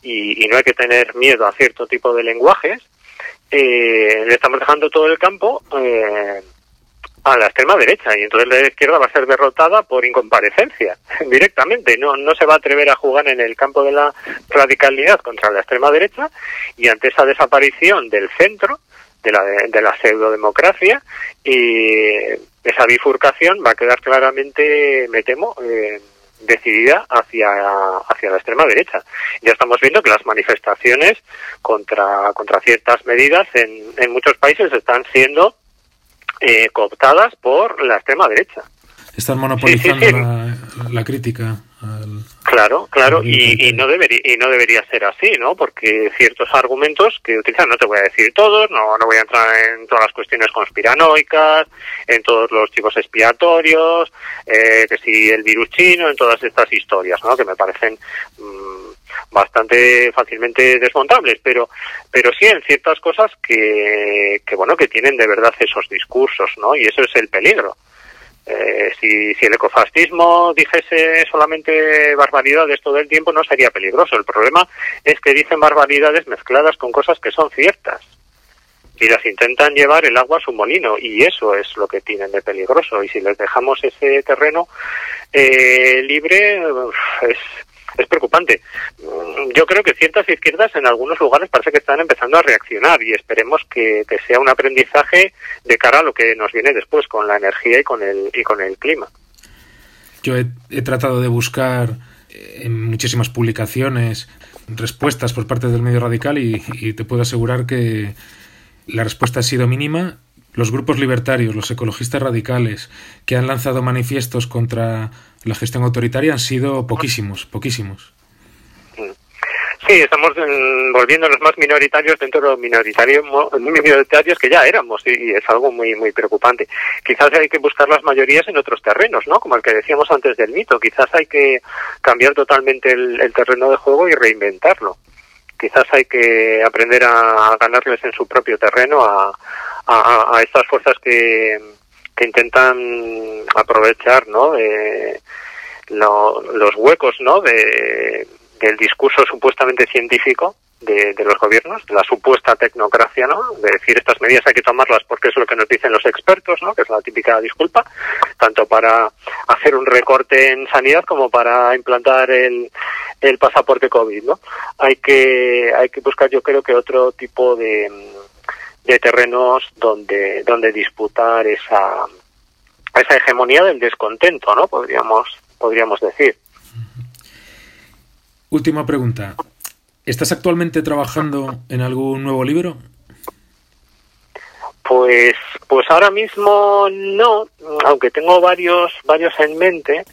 y no hay que tener miedo a cierto tipo de lenguajes, eh, le estamos dejando todo el campo eh, a la extrema derecha y entonces la izquierda va a ser derrotada por incomparecencia [laughs] directamente. No, no se va a atrever a jugar en el campo de la radicalidad contra la extrema derecha y ante esa desaparición del centro, de la, de la pseudodemocracia y esa bifurcación va a quedar claramente, me temo, eh, decidida hacia, hacia la extrema derecha. Ya estamos viendo que las manifestaciones contra, contra ciertas medidas en, en muchos países están siendo eh, cooptadas por la extrema derecha. Están monopolizando La, la, crítica. Claro, claro, y, y, no debería, y no debería ser así, ¿no? Porque ciertos argumentos que utilizan, no te voy a decir todos, no, no voy a entrar en todas las cuestiones conspiranoicas, en todos los tipos expiatorios, eh, que si el virus chino, en todas estas historias, ¿no? Que me parecen mmm, bastante fácilmente desmontables, pero, pero sí en ciertas cosas que, que, bueno, que tienen de verdad esos discursos, ¿no? Y eso es el peligro. Eh, si, si el ecofascismo dijese solamente barbaridades todo el tiempo, no sería peligroso. El problema es que dicen barbaridades mezcladas con cosas que son ciertas y las intentan llevar el agua a su molino y eso es lo que tienen de peligroso y si les dejamos ese terreno eh, libre es, es preocupante. Mm, yo creo que ciertas izquierdas en algunos lugares parece que están empezando a reaccionar y esperemos que, sea un aprendizaje de cara a lo que nos viene después con la energía y con el, y con el clima. Yo he, tratado de buscar eh, en muchísimas publicaciones respuestas por parte del medio radical y te puedo asegurar que la respuesta ha sido mínima los grupos libertarios, los ecologistas radicales, que han lanzado manifiestos contra la gestión autoritaria han sido poquísimos, poquísimos. Sí, estamos volviendo los más minoritarios dentro de los minoritarios, minoritarios que ya éramos y es algo muy muy preocupante. Quizás hay que buscar las mayorías en otros terrenos, ¿no? Como el que decíamos antes del mito. Quizás hay que cambiar totalmente el terreno de juego y reinventarlo quizás hay que aprender a ganarles en su propio terreno a, a, estas fuerzas que, que intentan aprovechar ¿no? de los huecos ¿no? de, del discurso supuestamente científico de, de, los gobiernos, de la supuesta tecnocracia, ¿no? De decir estas medidas hay que tomarlas porque es lo que nos dicen los expertos, ¿no? Que es la típica disculpa, tanto para hacer un recorte en sanidad como para implantar el, el pasaporte COVID, ¿no? Hay que, hay que buscar, yo creo que otro tipo de, de terrenos donde, donde disputar esa, esa hegemonía del descontento, ¿no? Podríamos, podríamos decir. Última pregunta. ¿Estás actualmente trabajando en algún nuevo libro? Pues, pues ahora mismo no, aunque tengo varios, varios en mente,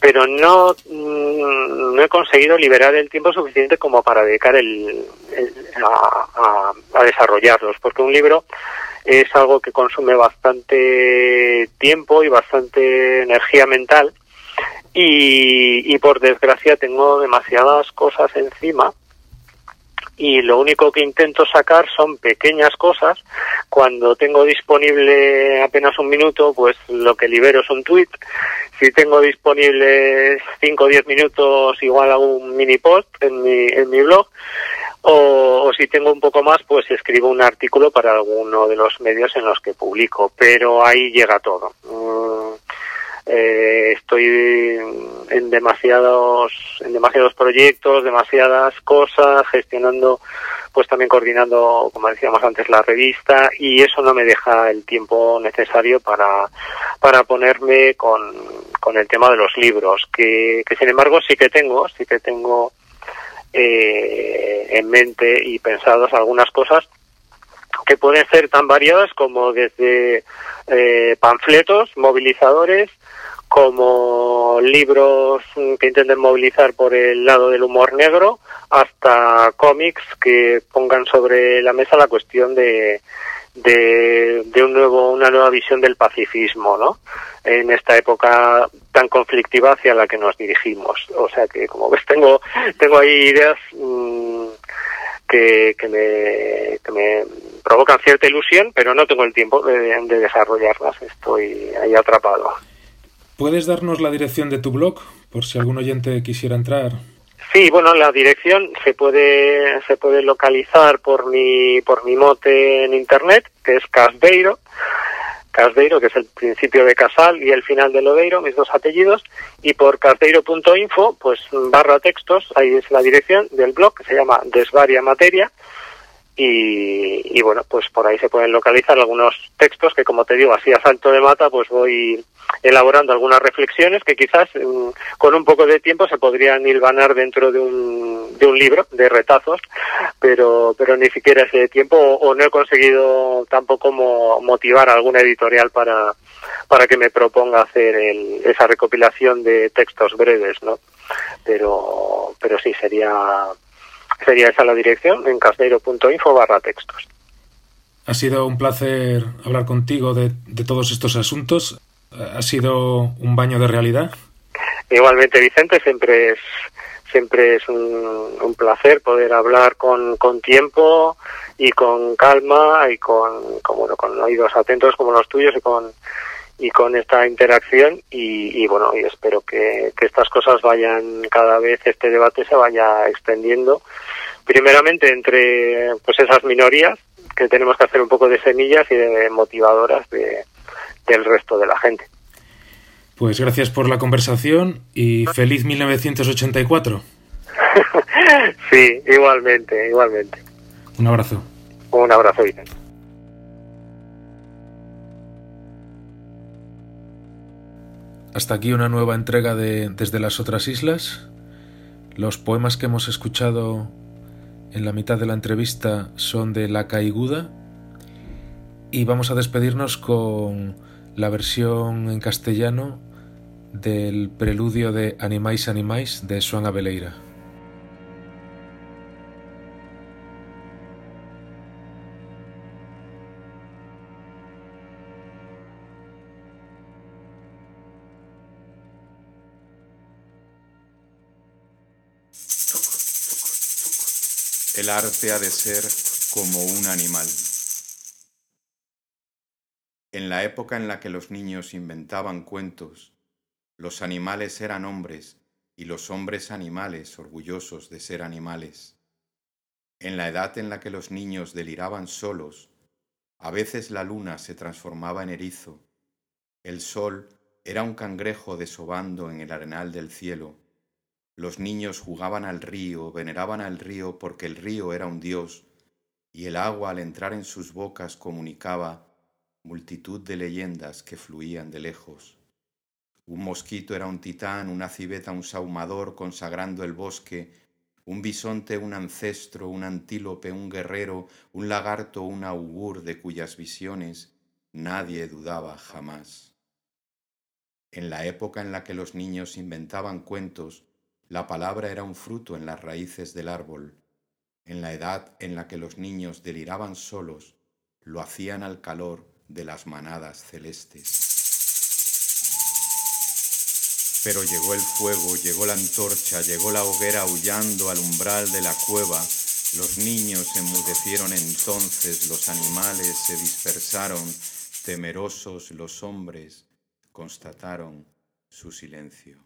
pero no, mm, no he conseguido liberar el tiempo suficiente como para dedicar el, a, a, desarrollarlos, porque un libro es algo que consume bastante tiempo y bastante energía mental y, y por desgracia tengo demasiadas cosas encima y lo único que intento sacar son pequeñas cosas. Cuando tengo disponible apenas un minuto, pues lo que libero es un tweet. Si tengo disponible 5 o 10 minutos, igual hago un mini post en mi, en mi blog. O, o, si tengo un poco más, pues escribo un artículo para alguno de los medios en los que publico. Pero ahí llega todo. Mm, eh, estoy en demasiados en demasiados proyectos demasiadas cosas gestionando pues también coordinando como decíamos antes la revista y eso no me deja el tiempo necesario para para ponerme con, con el tema de los libros que, que sin embargo sí que tengo sí que tengo eh, en mente y pensados algunas cosas que pueden ser tan variadas como desde eh, panfletos, movilizadores, como libros que intenten movilizar por el lado del humor negro, hasta cómics que pongan sobre la mesa la cuestión de, de, un nuevo, una nueva visión del pacifismo, ¿no? En esta época tan conflictiva hacia la que nos dirigimos. O sea que, como ves, tengo, tengo ahí ideas mmm, que, que me provocan cierta ilusión, pero no tengo el tiempo de, de desarrollarlas. Estoy ahí atrapado. ¿Puedes darnos la dirección de tu blog, por si algún oyente quisiera entrar? Sí, bueno, la dirección se puede se puede localizar por mi por mi mote en internet, que es Casdeiro, Casdeiro, que es el principio de Casal y el final de Lodeiro, mis dos apellidos, y por casdeiro.info, pues barra textos, ahí es la dirección del blog, que se llama Desvaria Materia, y, y, bueno, pues por ahí se pueden localizar algunos textos que, como te digo, así a salto de mata, pues voy elaborando algunas reflexiones que quizás um, con un poco de tiempo se podrían hilvanar dentro de un, de un libro de retazos, pero, pero ni siquiera ese tiempo o, o no he conseguido tampoco mo, motivar a alguna editorial para, para que me proponga hacer el, esa recopilación de textos breves, ¿no? Pero, pero sí, sería sería esa la dirección en casdeiro.info barra textos. Ha sido un placer hablar contigo de, de, todos estos asuntos. Ha sido un baño de realidad. Igualmente, Vicente, siempre es siempre es un, un placer poder hablar con, con, tiempo y con calma y con, con, bueno, con oídos atentos como los tuyos y con y con esta interacción y, y bueno y espero que, que, estas cosas vayan cada vez este debate se vaya extendiendo. Primeramente entre pues esas minorías que tenemos que hacer un poco de semillas y de motivadoras de, del resto de la gente. Pues gracias por la conversación y feliz 1984 [laughs] sí igualmente igualmente. Un abrazo. Un abrazo Vicente Hasta aquí una nueva entrega de Desde las otras islas. Los poemas que hemos escuchado en la mitad de la entrevista son de La Caiguda y vamos a despedirnos con la versión en castellano del preludio de Animais Animais de Suan Abeleira. El arte ha de ser como un animal. En la época en la que los niños inventaban cuentos, los animales eran hombres y los hombres animales orgullosos de ser animales. En la edad en la que los niños deliraban solos, a veces la luna se transformaba en erizo, el sol era un cangrejo desobando en el arenal del cielo, los niños jugaban al río, veneraban al río porque el río era un dios, y el agua al entrar en sus bocas comunicaba multitud de leyendas que fluían de lejos. Un mosquito era un titán, una civeta un saumador consagrando el bosque, un bisonte un ancestro, un antílope un guerrero, un lagarto un augur de cuyas visiones nadie dudaba jamás. En la época en la que los niños inventaban cuentos, la palabra era un fruto en las raíces del árbol. En la edad en la que los niños deliraban solos, lo hacían al calor de las manadas celestes. Pero llegó el fuego, llegó la antorcha, llegó la hoguera aullando al umbral de la cueva. Los niños enmudecieron entonces, los animales se dispersaron, temerosos los hombres constataron su silencio.